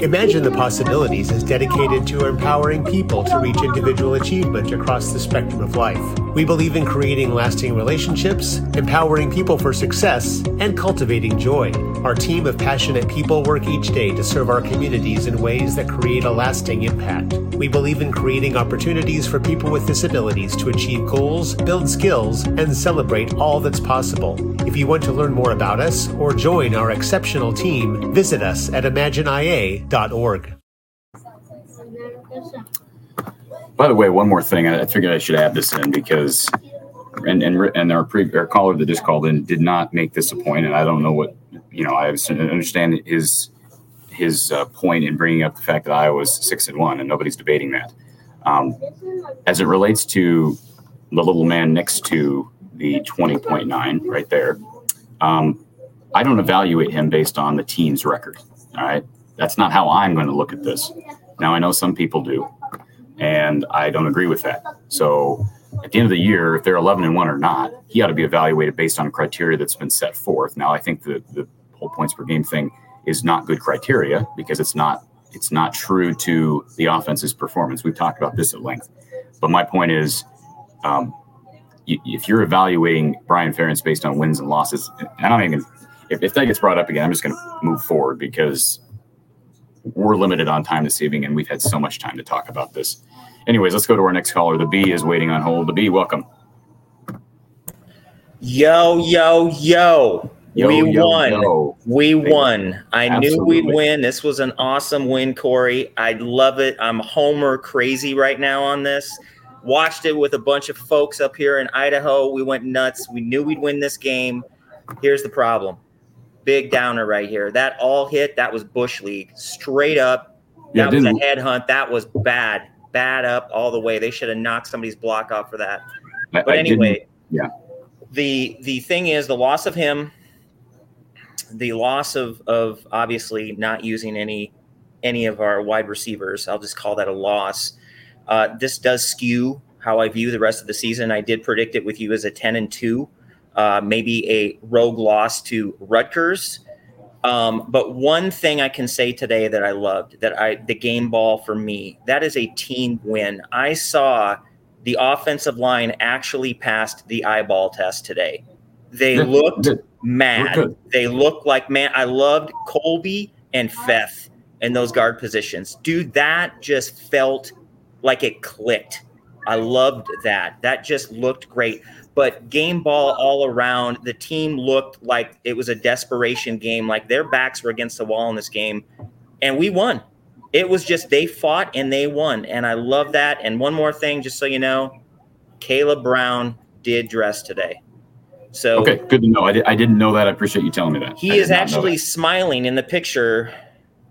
Imagine the Possibilities is dedicated to empowering people to reach individual achievement across the spectrum of life. We believe in creating lasting relationships, empowering people for success, and cultivating joy. Our team of passionate people work each day to serve our communities in ways that create a lasting impact. We believe in creating opportunities for people with disabilities to achieve goals, build skills, and celebrate all that's possible. If you want to learn more about us or join our exceptional team, visit us at imagineia.org. By the way, one more thing. I figured I should add this in because, and and and our pre our caller that just called in did not make this a point, and I don't know what you know. I understand his his uh, point in bringing up the fact that Iowa was six and one, and nobody's debating that. Um, as it relates to the little man next to the twenty point nine right there, um, I don't evaluate him based on the team's record. All right, that's not how I'm going to look at this. Now I know some people do and I don't agree with that. So at the end of the year, if they're 11 and one or not, he ought to be evaluated based on criteria that's been set forth. Now, I think the the whole points per game thing is not good criteria because it's not it's not true to the offense's performance. We've talked about this at length, but my point is, um, if you're evaluating Brian Ferentz based on wins and losses, I don't even if, if that gets brought up again, I'm just going to move forward because we're limited on time this evening, and we've had so much time to talk about this. Anyways, let's go to our next caller. The B is waiting on hold. The B, welcome. Yo, yo, yo. Yo, we yo, won. yo. We won. I knew we'd win. This was an awesome win, Cory. I love it. I'm Homer crazy right now on this. Watched it with a bunch of folks up here in Idaho. We went nuts. We knew we'd win this game. Here's the problem. Big downer right here. That all hit. That was Bush League. Straight up. Yeah, That was a didn't- headhunt. That was bad. Bad up all the way. They should have knocked somebody's block off for that. I- But I anyway, yeah. The the thing is the loss of him, the loss of of obviously not using any any of our wide receivers. I'll just call that a loss. Uh, this does skew how I view the rest of the season. I did predict it with you as a ten and two, uh, maybe a rogue loss to Rutgers. Um, but one thing I can say today that I loved that I the game ball for me that is a team win. I saw the offensive line actually passed the eyeball test today. They looked mad. They looked like man. I loved Colby and Feth in those guard positions. Dude, that just felt like it clicked. I loved that. That just looked great. But game ball all around, the team looked like it was a desperation game. Like their backs were against the wall in this game, and we won. It was just they fought and they won, and I love that. And one more thing, just so you know, Kaleb Brown did dress today. So Okay, good to know. I, di- I didn't know that. I appreciate you telling me that. He did is actually smiling in the picture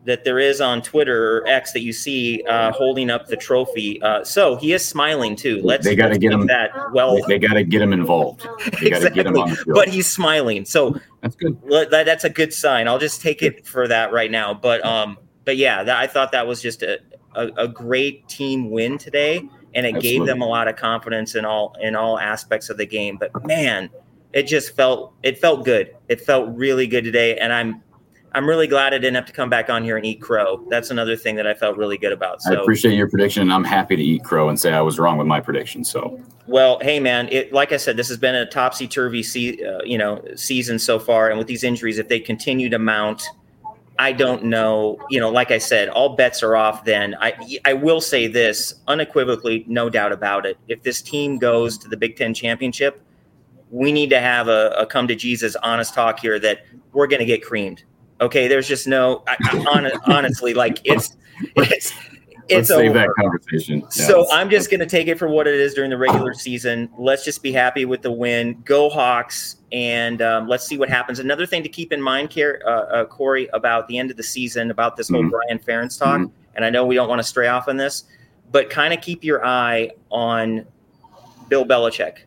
that there is on Twitter or X that you see uh, holding up the trophy. Uh, so he is smiling too. Let's, They gotta let's get him- that well. They, got to get him involved. They got to get him on the field. But he's smiling, so That's good. that, that's a good sign. I'll just take it for that right now. But um, but yeah, that, I thought that was just a, a, a great team win today, and it gave them a lot of confidence in all in all aspects of the game. But man, it just felt it felt good. It felt really good today, and I'm I'm really glad I didn't have to come back on here and eat crow. That's another thing that I felt really good about. I appreciate your prediction, and I'm happy to eat crow and say I was wrong with my prediction. So Well, hey man, it like I said, this has been a topsy turvy, se- uh, you know, season so far, and with these injuries, if they continue to mount, I don't know. You know, like I said, all bets are off. Then I I will say this unequivocally, no doubt about it. If this team goes to the Big Ten championship, we need to have a, a come to Jesus honest talk here that we're going to get creamed. Okay, there's just no I, I, hon- honestly like it's it's let's it's save over. that conversation. Yeah, So I'm just going to take it for what it is during the regular season. Let's just be happy with the win. Go Hawks, and um, let's see what happens. Another thing to keep in mind, Car- uh, uh, Cory, about the end of the season, about this whole Mhm. Brian Ferentz talk, Mhm. and I know we don't want to stray off on this, but kind of keep your eye on Bill Belichick.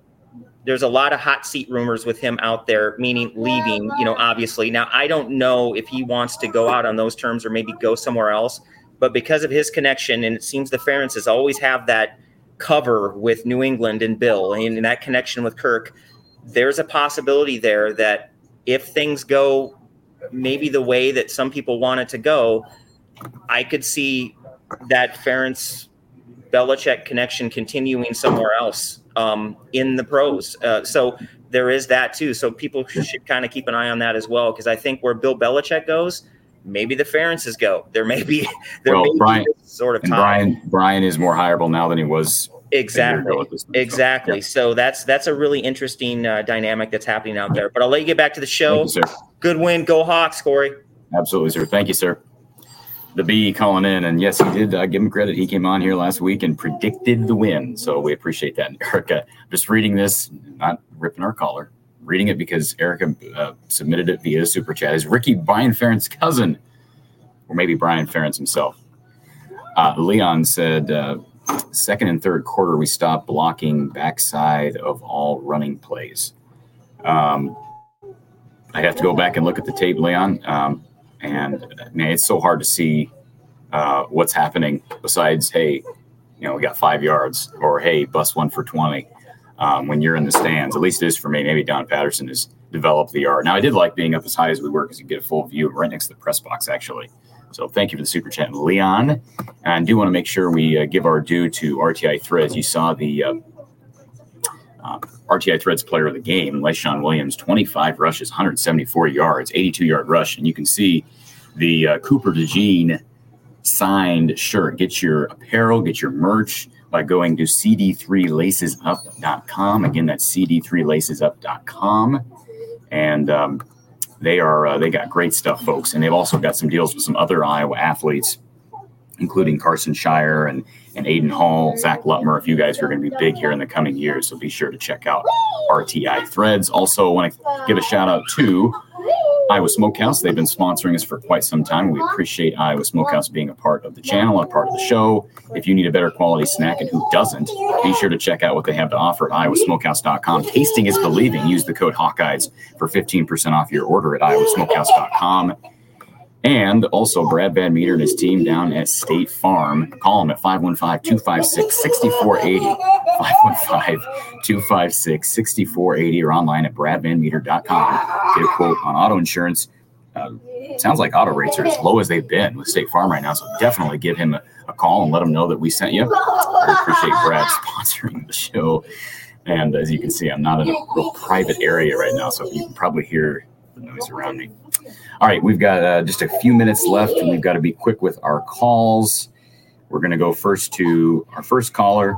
There's a lot of hot seat rumors with him out there, meaning leaving, you know, obviously. Now, I don't know if he wants to go out on those terms or maybe go somewhere else, but because of his connection, and it seems the Ferentzes always have that cover with New England and Bill and that connection with Kirk, there's a possibility there that if things go maybe the way that some people want it to go, I could see that Ferentz Belichick connection continuing somewhere else um, in the pros. Uh, so there is that too. So people should kind of keep an eye on that as well, because I think where Bill Belichick goes, maybe the Ferentzes go. There may be there Well, may Brian- be this sort of tie. Brian Brian is more hireable now than he was exactly. ago at this point. So, Exactly. yeah. So that's that's a really interesting uh, dynamic that's happening out there. But I'll let you get back to the show. you, sir. Good win, go Hawks, Cory. Absolutely, sir. Thank you, sir. The B calling in, and yes, he did uh, give him credit. He came on here last week and predicted the win, so we appreciate that. Erica, just reading this, not ripping our collar, reading it because Erica uh, submitted it via super chat. Is Ricky Brian Ferentz' cousin, or maybe Brian Ferentz himself? Uh, Leon said, uh, second and third quarter, we stopped blocking backside of all running plays. Um, I'd have to go back and look at the tape, Leon. Um, and man, it's so hard to see uh, what's happening besides, hey, you know, we got five yards, or hey, bust one for 20 um, when you're in the stands. At least it is for me. Maybe Don Patterson has developed the art. Now, I did like being up as high as we were because you get a full view right next to the press box, actually. So thank you for the super chat, Leon. And I do want to make sure we uh, give our due to RTI Threads. You saw the uh, uh, RTI Threads player of the game, Leshon Williams, 25 rushes, 174 yards, 82 yard rush. And you can see the uh, Cooper DeJean signed shirt. Get your apparel, get your merch by going to cd3lacesup.com. Again, that's cd3lacesup.com. And um, they are uh, they got great stuff, folks. And they've also got some deals with some other Iowa athletes, including Carson Shire and and Aiden Hall, Zach Lutmer, a few guys who are going to be big here in the coming years. So be sure to check out RTI Threads. Also, I want to give a shout out to Iowa Smokehouse. They've been sponsoring us for quite some time. We appreciate Iowa Smokehouse being a part of the channel and a part of the show. If you need a better quality snack, and who doesn't, be sure to check out what they have to offer at iowasmokehouse.com. Tasting is believing. Use the code Hawkeyes for 15% off your order at iowasmokehouse.com. And also, Brad Van Meter and his team down at State Farm. Call them at 515 256 6480. 515 256 6480 or online at bradvanmeter.com. Get a quote on auto insurance. Um, sounds like auto rates are as low as they've been with State Farm right now. So definitely give him a, a call and let him know that we sent you. I appreciate Brad sponsoring the show. And as you can see, I'm not in a real private area right now. So you can probably hear the noise around me. All right, we've got uh, just a few minutes left, and we've got to be quick with our calls. We're going to go first to our first caller.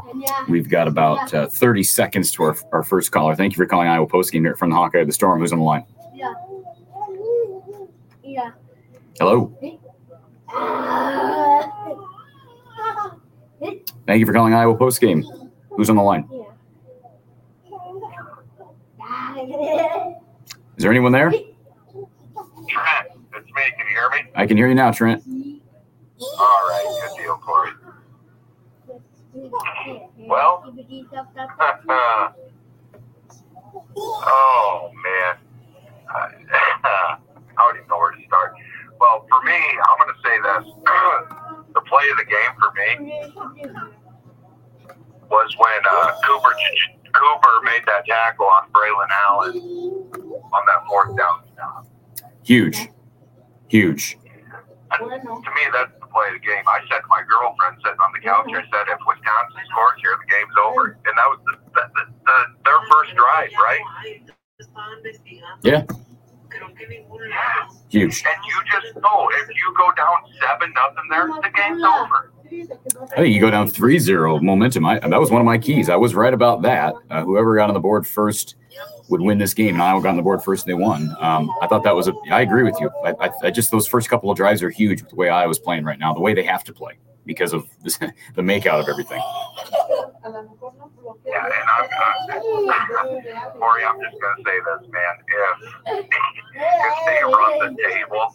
We've got about uh, 30 seconds to our, our first caller. Thank you for calling Iowa Post Game here from the Hawkeye of the Storm. Who's on the line? Yeah. Yeah. Hello. Thank you for calling Iowa Post Game. Who's on the line? Is there anyone there? Me. Can you hear me? I can hear you now, Trent. All right, good deal, Cory. Well, oh man, I, I don't even know where to start. Well, for me, I'm going to say this: the play of the game for me was when uh, Cooper Cooper made that tackle on Braylon Allen on that fourth down stop. Huge, huge. To me, that's the play of the game. I said to my girlfriend sitting on the couch, I said, if Wisconsin scores here, the game's over. And that was the, the, the, the their first drive, right? Yeah. Huge. And you just know if you go down seven nothing there, the game's over. I think you go down 3-0 momentum. I, that was one of my keys. I was right about that. Uh, whoever got on the board first would win this game, and Iowa got on the board first, and they won. Um, I thought that was a. I agree with you. I, I, I, just those first couple of drives are huge with the way Iowa's playing right now, the way they have to play because of this, the makeout of everything. Yeah, and I'm, uh, Cory, I'm just gonna say this, man. If if they run the table.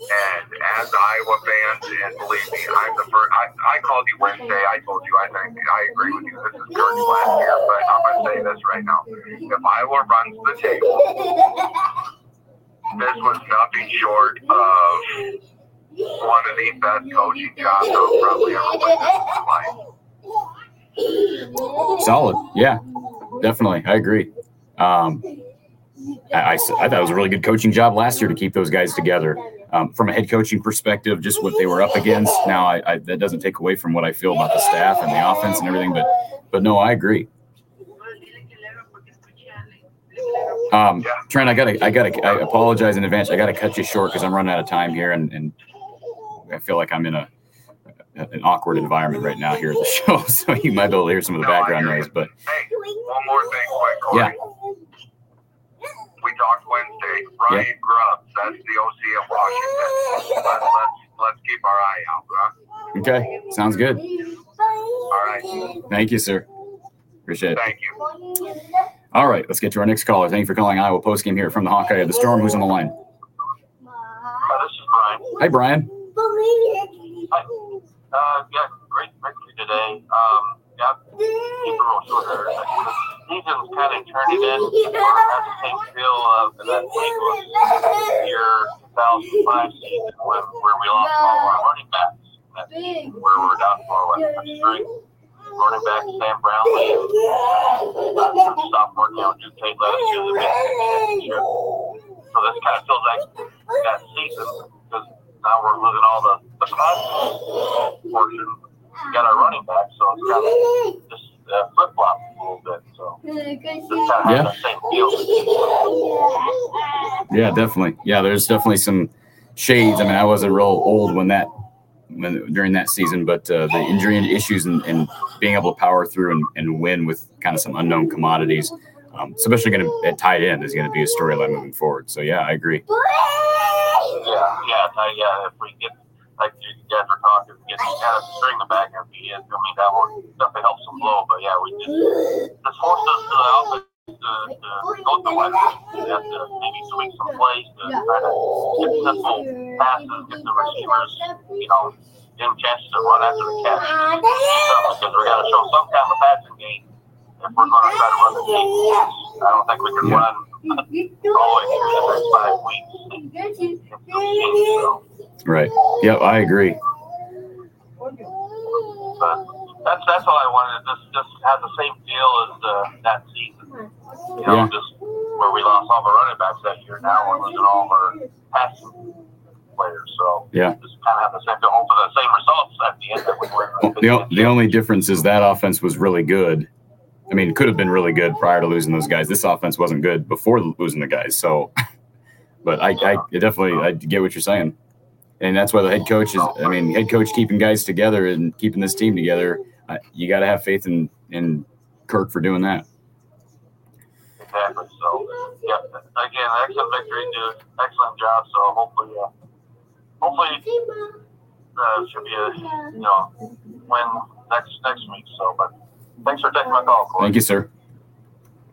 And as Iowa fans, and believe me, I'm the first. I, I called you Wednesday. I told you I think I agree with you. This is Kirk's last year, but I'm gonna say this right now. If Iowa runs the table, this was nothing short of one of the best coaching jobs I've probably ever witnessed in my life. Solid, yeah, definitely. I agree. Um, I, I, I thought it was a really good coaching job last year to keep those guys together. Um, from a head coaching perspective, just what they were up against. Now, I, I, that doesn't take away from what I feel about the staff and the offense and everything, but but no, I agree. Um, Trent, I gotta, I gotta, I apologize in advance. I gotta cut you short because I'm running out of time here, and, and I feel like I'm in a an awkward environment right now here at the show, so you might be able to hear some of the background noise. But Hey, one more thing, quick, Cory. yeah, We talked Wednesday. Ryan Yeah. Grubbs, that's the OC of Washington. Let's, let's, let's keep our eye out, huh? okay, sounds good. All right. Thank you, sir. Appreciate it. Thank you. All right, let's get to our next caller. Thank you for calling Iowa Postgame here from the Hawkeye of the Storm. Who's on the line? Uh, this is Brian. Hi, Brian. Hi. Uh, yeah, great victory today. Um, yeah, keep it real short here. The season's kind of turning in. We're the same feel of that St. Year 2005 season when, where we lost all our running backs. That's where we're down for what, string. running back Sam Brownlee, sophomore Keanu Tate let us do the championship. So this kind of feels like that season because now we're losing all the, the pass portion. We got our running back, so it's kind of just uh, flip flop a little bit. So just kind of Yeah. the same feel. Yeah, definitely. Yeah, there's definitely some shades. I mean, I wasn't real old when that when during that season, but uh, the injury issues and, and being able to power through and, and win with kind of some unknown commodities, um, especially going to at tight end, is going to be a storyline moving forward. So yeah, I agree. Yeah, yeah, uh, yeah. If we get like you guys were talking, get kind of string the back end be it. I mean, that will definitely help some flow. But yeah, we just this forced us to the offense to, to go to wide receivers. We have to maybe tweak some plays to try to get simple passes, get the receivers, you know, give them chances to run after the catch. Because we got to show some kind of passing game if we're going to try to run the game. I don't think we can Yeah. run all the way through the next five weeks. So, Right. Yep, I agree. but that's that's all I wanted. Just just have the same feel as the, that season. You know, Yeah. just where we lost all of our running backs that year. Now we're losing all of our passing players. So Yeah. just kind of have the same hope for the same results at the end that we were. Well, the, o- the only difference is that offense was really good. I mean, it could have been really good prior to losing those guys. This offense wasn't good before losing the guys. So, but I, I definitely I get what you're saying, and that's why the head coach is. I mean, head coach keeping guys together and keeping this team together. Uh, you got to have faith in in Kirk for doing that. Exactly. So yeah, again, excellent victory, do excellent job. So hopefully, uh, hopefully, uh, should be a you know win next next week. So, but thanks for taking my call, Cory. Thank you, sir.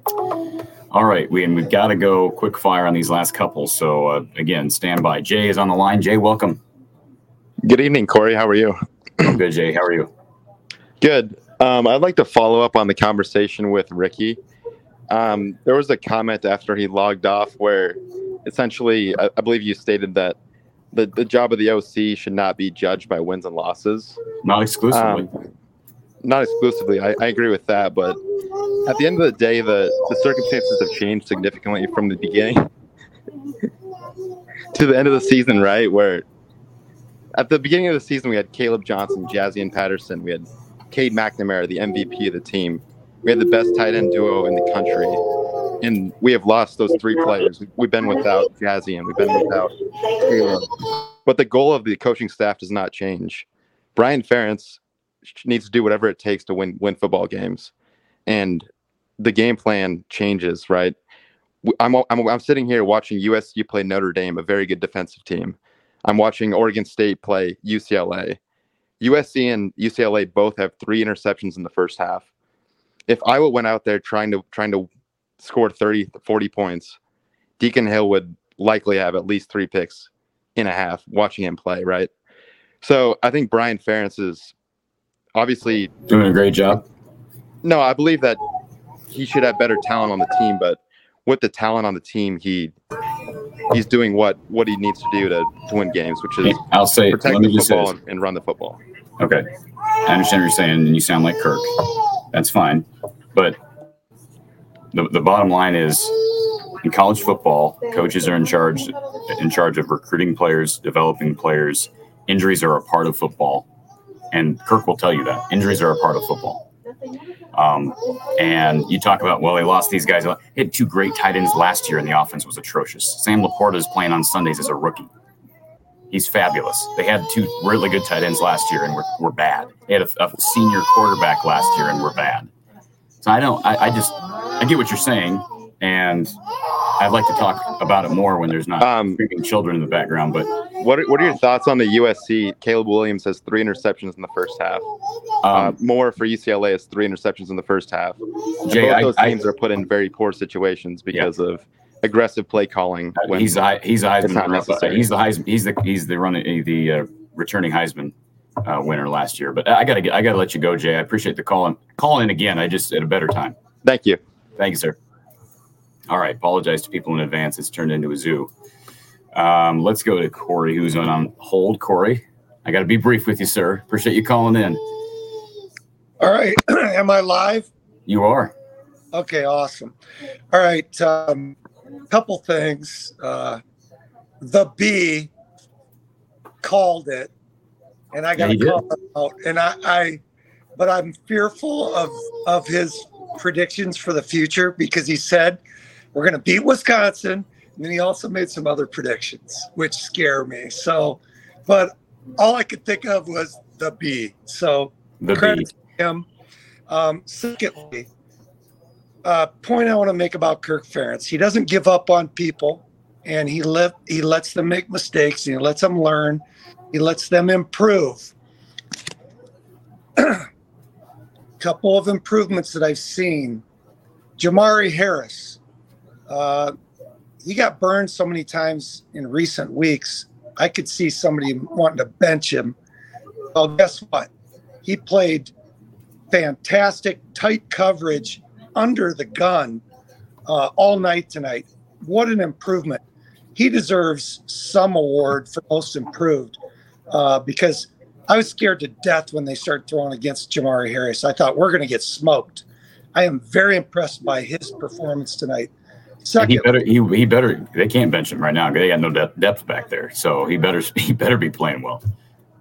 All right, we and we've got to go quick fire on these last couple. So uh, again, stand by. Jay is on the line. Jay, welcome. Good evening, Cory. How are you? I'm good, Jay. How are you? Good. Um, I'd like to follow up on the conversation with Ricky. Um, there was a comment after he logged off where essentially, I, I believe you stated that the, the job of the OC should not be judged by wins and losses. Not exclusively. Um, not exclusively. I, I agree with that. But at the end of the day, the, the circumstances have changed significantly from the beginning to the end of the season, right? Where at the beginning of the season, we had Kaleb Johnson, Jaziun Patterson. We had Cade McNamara, the MVP of the team. We had the best tight end duo in the country. And we have lost those three players. We've been without Jazzy and we've been without Kaleb. But the goal of the coaching staff does not change. Brian Ferentz needs to do whatever it takes to win win football games, and the game plan changes. Right, I'm I'm, I'm sitting here watching USC play Notre Dame, a very good defensive team. I'm watching Oregon State play UCLA. USC and UCLA both have three interceptions in the first half. If Iowa went out there trying to trying to score 30 40 points, Deacon Hill would likely have at least three picks in a half watching him play, right? So I think Brian Ferentz is obviously Doing a great job. no, I believe that he should have better talent on the team, but with the talent on the team, he he's doing what what he needs to do to, to win games, which is I'll say. protect the football and, and run the football. Okay, I understand what you're saying, and you sound like Kirk. That's fine, but the the bottom line is, in college football, coaches are in charge in charge of recruiting players, developing players. Injuries are a part of football, and Kirk will tell you that injuries are a part of football. Um, and you talk about well, they lost these guys. They had two great tight ends last year, and the offense was atrocious. Sam LaPorta is playing on Sundays as a rookie. He's fabulous. They had two really good tight ends last year, and we're, we're bad. They had a, a senior quarterback last year, and we're bad. So I don't. I, I just I get what you're saying, and I'd like to talk about it Moore when there's not Um, screaming children in the background. But What are, what are your thoughts on the USC? Caleb Williams has three interceptions in the first half. uh, um, more for UCLA has three interceptions in the first half. Jay, both I, those I, teams are put in very poor situations because of aggressive play calling. when- he's the Hei- he's the Heisman. He's the Heisman. He's the he's the running the uh, returning Heisman uh, winner last year. But I gotta get, I gotta let you go, Jay. I appreciate the call and call in again. I just at a better time. Thank you. Thank you, sir. All right. Apologize to people in advance. It's turned into a zoo. Um, let's go to Cory, who's on, on hold. Cory, I got to be brief with you, sir. Appreciate you calling in. All right. Am I live? You are. Okay, awesome. All right. Um, couple things. Uh, the B called it, and I got to call it out. And I, I, but I'm fearful of of his predictions for the future because he said we're going to beat Wisconsin, and then he also made some other predictions which scare me. So, but all I could think of was the B. So The credit B. to him. Um, secondly, uh, point I want to make about Kirk Ferentz: he doesn't give up on people, and he let he lets them make mistakes, and he lets them learn, he lets them improve. Couple of improvements that I've seen: Jermari Harris. Uh, he got burned so many times in recent weeks. I could see somebody wanting to bench him. Well, guess what? He played fantastic, tight coverage under the gun uh, all night tonight. What an improvement. He deserves some award for most improved uh, because I was scared to death when they started throwing against Jermari Harris. I thought we're going to get smoked. I am very impressed by his performance tonight. And he better he, he better they can't bench him right now. They got no depth, depth back there. So he better he better be playing well.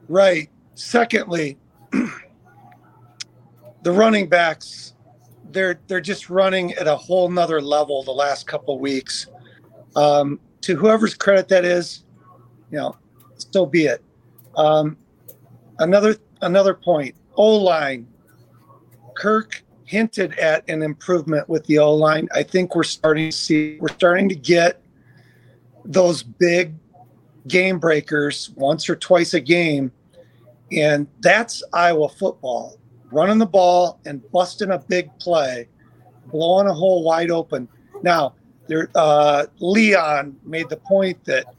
Right. Secondly, the running backs, they're they're just running at a whole nother level the last couple weeks. Um, to whoever's credit that is, you know, so be it. Um, another another point, O line. Kirk hinted at an improvement with the O line. I think we're starting to see we're starting to get those big game breakers once or twice a game. And that's Iowa football. Running the ball and busting a big play, blowing a hole wide open. Now, there uh, Leon made the point that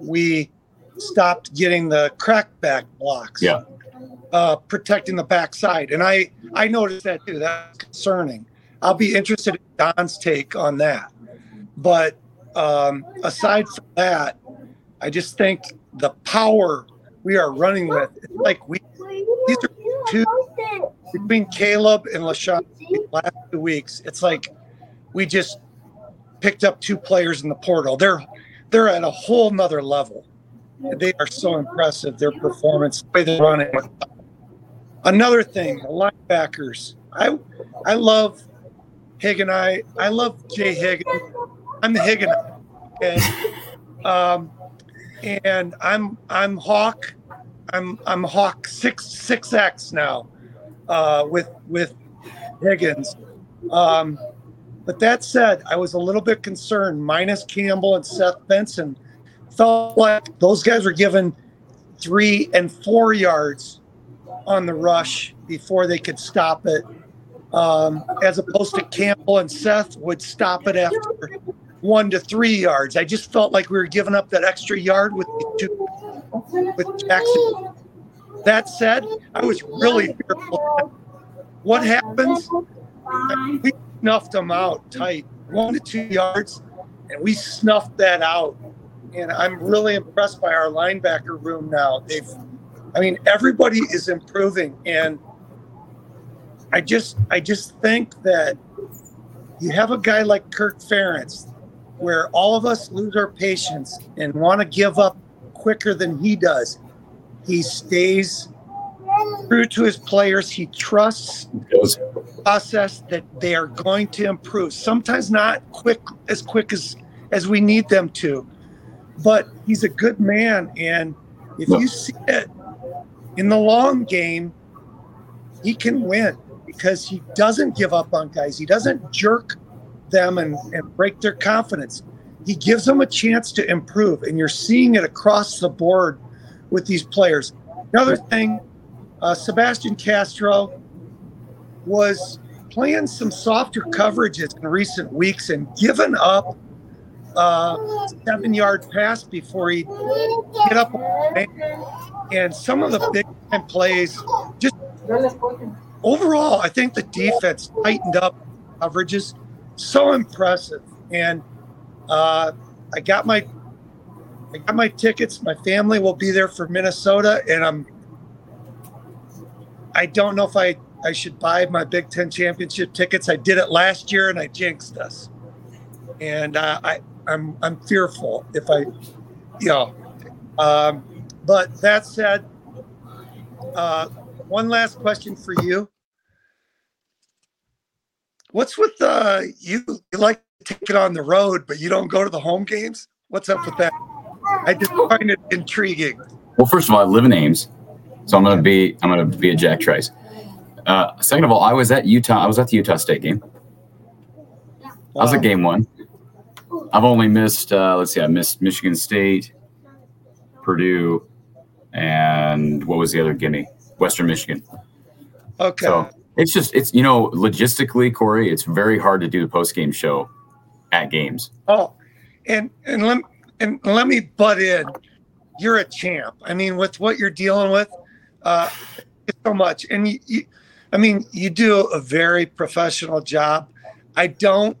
we stopped getting the crackback blocks. Yeah. Uh, protecting the backside. And I I noticed that too. That's concerning. I'll be interested in Don's take on that. But um, aside from that, I just think the power we are running with, like we these are two between Kaleb and Leshon last two weeks. It's like we just picked up two players in the portal. They're they're at a whole nother level. They are so impressive. Their performance, the way they're running. Another thing, linebackers. I I love Higgin. I I love Jay Higgin. I'm the Higgin. Um, and I'm I'm Hawk. I'm I'm Hawk six six X now, uh, with with Higgins. Um, but that said, I was a little bit concerned. Minus Campbell and Seth Benson, felt like those guys were given three and four yards on the rush before they could stop it, um, as opposed to Campbell and Seth would stop it after one to three yards. I just felt like we were giving up that extra yard with two, with Jackson. That said, I was really fearful. What happens? We snuffed them out tight, one to two yards, and we snuffed that out. And I'm really impressed by our linebacker room now. They've, I mean, everybody is improving, and I just, I just think that you have a guy like Kirk Ferentz, where all of us lose our patience and want to give up quicker than he does. He stays true to his players. He trusts Goes. process that they are going to improve. Sometimes not quick as quick as as we need them to, but he's a good man. And if you see it in the long game, he can win because he doesn't give up on guys. He doesn't jerk them and, and break their confidence. He gives them a chance to improve, and you're seeing it across the board with these players. Another thing, uh, Sebastian Castro was playing some softer coverages in recent weeks and given up uh, seven yard pass before he get up. And some of the big plays, just overall, I think the defense tightened up coverages. So impressive. And uh, I got my I got my tickets. My family will be there for Minnesota, and I'm. I don't know if I I should buy my Big Ten championship tickets. I did it last year and I jinxed us. And uh, I, I'm I'm fearful if I, you know. Um, but that said, uh, one last question for you. What's with uh, you? You like to take it on the road, but you don't go to the home games. What's up with that? I just find it intriguing. Well, first of all, I live in Ames, so I'm gonna be I'm gonna be a Jack Trice. Uh, second of all, I was at Utah. I was at the Utah State game. I was at game one. I've only missed. Uh, let's see, I missed Michigan State, Purdue, and what was the other gimme? Western Michigan. Okay. So it's just it's you know logistically, Cory, it's very hard to do the post game show at games. Oh, and and let and let me butt in. You're a champ. I mean, with what you're dealing with, uh, so much. And you, you, I mean, you do a very professional job. I don't.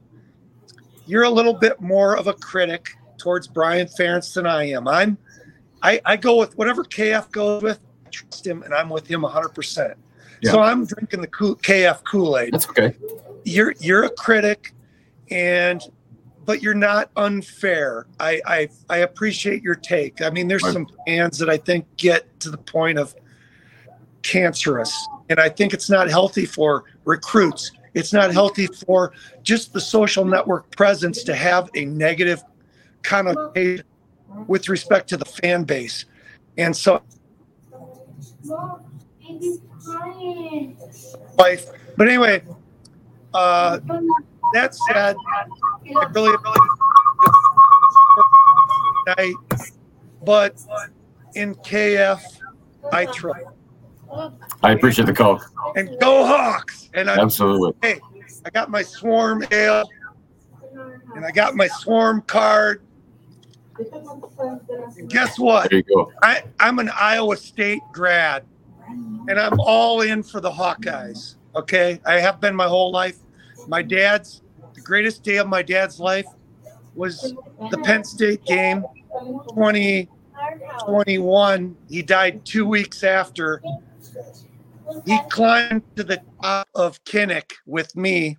You're a little bit more of a critic towards Brian Ferentz than I am. I'm. I, I go with whatever KF goes with. I trust him, and I'm with him 100. percent So I'm drinking the KF Kool Aid That's okay. you're you're a critic and but you're not unfair I, I i appreciate your take i mean there's Right. some fans that i think get to the point of cancerous and i think it's not healthy for recruits it's not healthy for just the social network presence to have a negative connotation with respect to the fan base and so life but anyway uh that said I really really night, but in KF, I try. I appreciate the call. And go Hawks! And I, Absolutely. hey, I got my Swarm ale, and I got my Swarm card. Guess what? There you go. I, I'm an Iowa State grad, and I'm all in for the Hawkeyes. Okay, I have been my whole life. My dad's the greatest day of my dad's life was the Penn State game, 2021. He died two weeks after. He climbed to the top of Kinnick with me.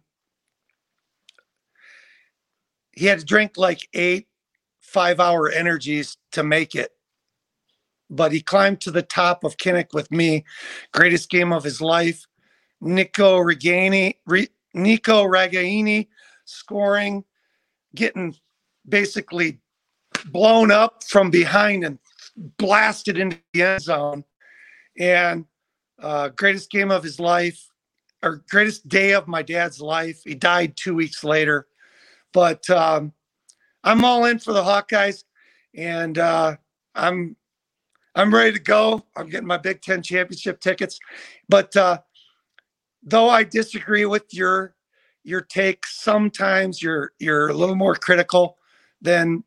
He had to drink like eight five hour energies to make it. But he climbed to the top of Kinnick with me. Greatest game of his life. Nico Regani, Re, Nico Ragaini scoring, getting basically blown up from behind and blasted into the end zone. And uh, greatest game of his life, or greatest day of my dad's life. He died two weeks later. But um, I'm all in for the Hawkeyes, and uh, I'm I'm ready to go. I'm getting my Big Ten championship tickets. But uh, though I disagree with your your take, sometimes you're you're a little more critical than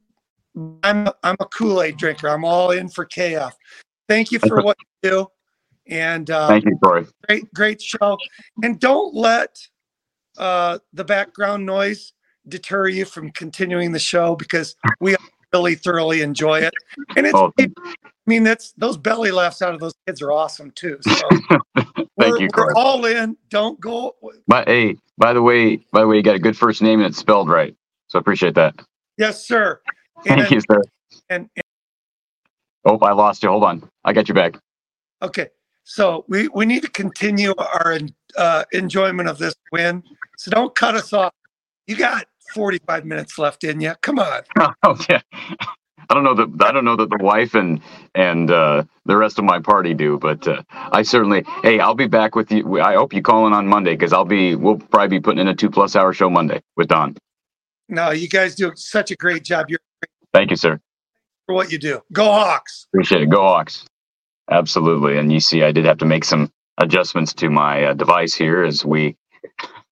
I'm. I'm a Kool Aid drinker. I'm all in for KF. Thank you for what you do, and uh, Thank you, Cory. great great show. And don't let uh, the background noise deter you from continuing the show because we really thoroughly enjoy it. And it's, Oh, I mean, that's those belly laughs out of those kids are awesome too. So Thank we're, you, we're all in. Don't go. But hey, by the way, by the way, you got a good first name and it's spelled right. So I appreciate that. Yes, sir. Thank you, sir. And, and Oh, I lost you. Hold on. I got you back. okay, so we we need to continue our uh, enjoyment of this win. So don't cut us off. You got 45 minutes left in you. Come on. Oh yeah. I don't know that I don't know that the wife and and uh, the rest of my party do, but uh, I certainly. Hey, I'll be back with you. I hope you call in on Monday because I'll be. We'll probably be putting in a two plus hour show Monday with Don. No, you guys do such a great job. You're Thank you, sir. for what you do. Go Hawks. Appreciate it. Go Hawks. Absolutely. And you see, I did have to make some adjustments to my uh, device here as we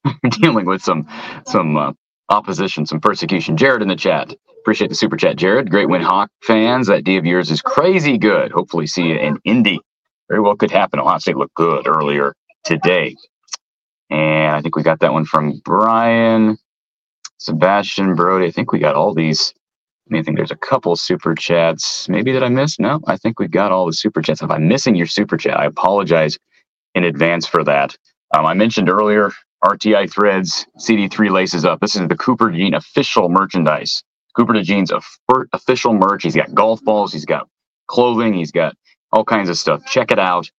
dealing with some some uh, opposition, some persecution. Jared in the chat. Appreciate the super chat, Jared. Great win, Hawk fans. That D of yours is crazy good. Hopefully, see you in Indy. Very well could happen. Ohio State looked good earlier today. And I think we got that one from Brian, Sebastian Brody. I think we got all these. I mean, I think there's a couple super chats. Maybe that I missed. No, I think we've got all the super chats. If I'm missing your super chat, I apologize in advance for that. Um, I mentioned earlier RTI threads, CD3 laces up. This is the Cooper Jean official merchandise. Cooper DeJean's official merch. He's got golf balls, he's got clothing, he's got all kinds of stuff. Check it out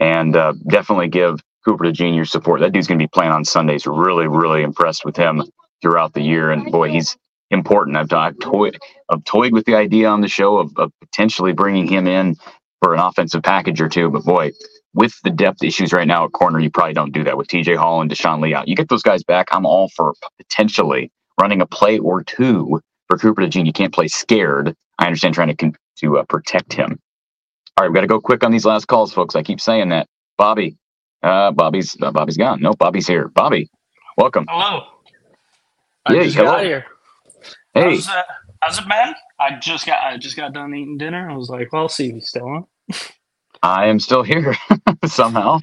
and uh, definitely give Cooper DeJean your support. That dude's going to be playing on Sundays. Really, really impressed with him throughout the year. And boy, he's important. I've, I've toyed, I've toyed with the idea on the show of, of potentially bringing him in for an offensive package or two. But boy, with the depth issues right now at corner, you probably don't do that with TJ Hall and Deshaun Lee out. You get those guys back. I'm all for potentially running a play or two for Cooper DeJean. You can't play scared. I understand trying to to uh, protect him. All right, we got to go quick on these last calls, folks. I keep saying that. Bobby, uh, Bobby's uh, Bobby's gone. No, Bobby's here. Bobby, welcome. Hello. I Yeah, just hello. got here. Hey, How's, uh, how's it been? I just got I just got done eating dinner. I was like, well, I'll see if he's still on. I am still here somehow.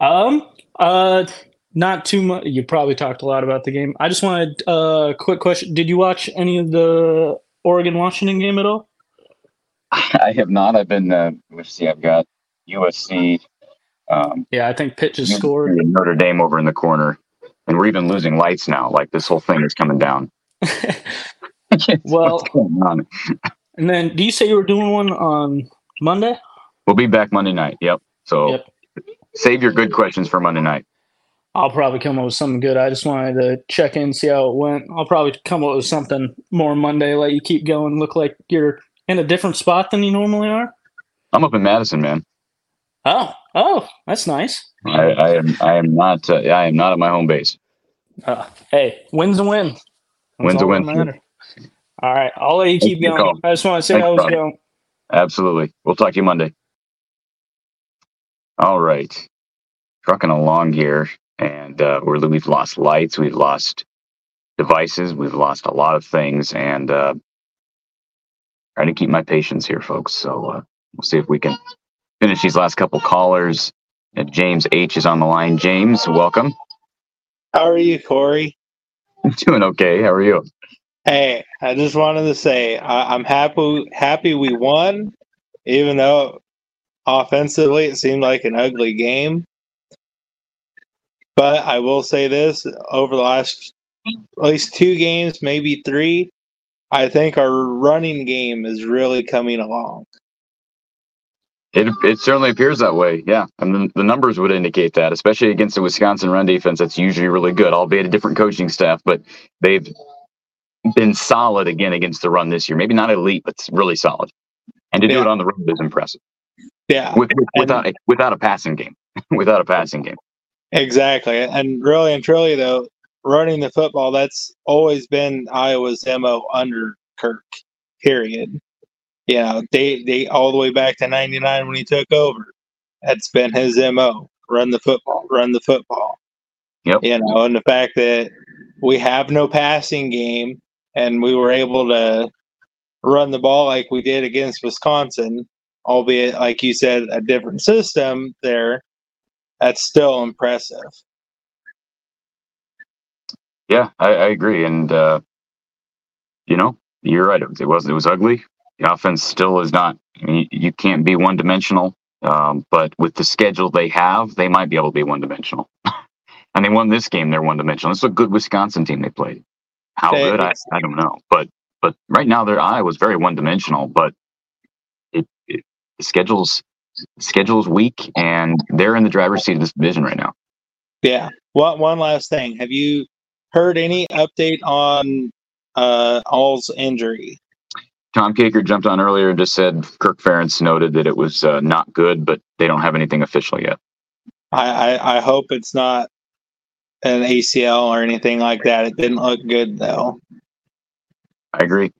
Um, uh, not too much. You probably talked a lot about the game. I just wanted a uh, quick question. Did you watch any of the Oregon Washington game at all? I have not. I've been. Uh, let's see. I've got USC. Um, Yeah, I think Pitt just scored. Notre Dame over in the corner, and we're even losing lights now. Like this whole thing is coming down. Well, What's going on? and then do you say you were doing one on Monday? We'll be back Monday night. Yep. So Yep. save your good questions for Monday night. I'll probably come up with something good. I just wanted to check in, see how it went. I'll probably come up with something more Monday, let you keep going, look like you're in a different spot than you normally are. I'm up in Madison, man. Oh, oh, that's nice. I, I am. I am not. Uh, I am not at my home base. Uh, hey, win's a win. That's Win's a win. All right, I'll let you keep your going. I just want to say Thanks, how it's going. Absolutely. We'll talk to you Monday. All right. Trucking along here, and uh, we're, we've lost lights, we've lost devices, we've lost a lot of things, and uh, trying to keep my patience here, folks. So uh, we'll see if we can finish these last couple callers. Uh, James H is on the line. James, welcome. How are you, Cory? Doing okay. How are you? Hey, I just wanted to say I, I'm happy happy we won, even though offensively it seemed like an ugly game. But I will say this: over the last at least two games, maybe three, I think our running game is really coming along. It, it certainly appears that way, yeah. And the, the numbers would indicate that, especially against the Wisconsin run defense. That's usually really good, albeit a different coaching staff, but they've been solid again against the run this year. Maybe not elite, but really solid. And to do it on the road is impressive. Yeah, With, with, without a, without a passing game, without a passing game. Exactly. And really and truly though, running the football, that's always been Iowa's MO under Kirk. Period. You know, they they all the way back to ninety nine when he took over. That's been his MO. Run the football, run the football. Yep. You know, and the fact that we have no passing game and we were able to run the ball like we did against Wisconsin, albeit like you said, a different system there, that's still impressive. Yeah, I, I agree. And, uh, you know, you're right. It was, it was ugly. The offense still is not, I mean, you, can't be one dimensional. Um, but with the schedule they have, they might be able to be one dimensional. and they won this game, they're one dimensional. It's a good Wisconsin team they played. How They- good, I, I don't know. But but right now, their eye was very one dimensional. But it, it schedule's schedule's weak, and they're in the driver's seat of this division right now. Yeah. One one last thing. Have you heard any update on uh All's injury? Tom Kakert jumped on earlier and just said Kirk Ferentz noted that it was uh, not good, but they don't have anything official yet. I, I I hope it's not an ACL or anything like that. It didn't look good though. I agree.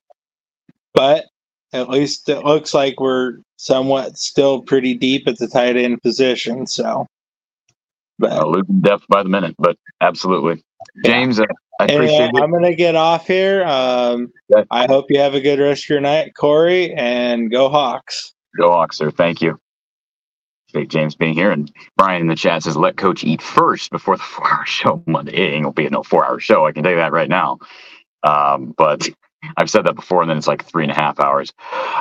But at least it looks like we're somewhat still pretty deep at the tight end position. So Uh, losing depth by the minute, but absolutely. James, uh, I appreciate it. I'm gonna get off here. Um, I hope you have a good rest of your night, Cory, and go Hawks. Go Hawks, sir. Thank you. Appreciate James being here. And Brian in the chat says, let coach eat first before the four hour show Monday. It ain't to be a no four hour show. I can tell you that right now. Um, but I've said that before, and then it's like three and a half hours.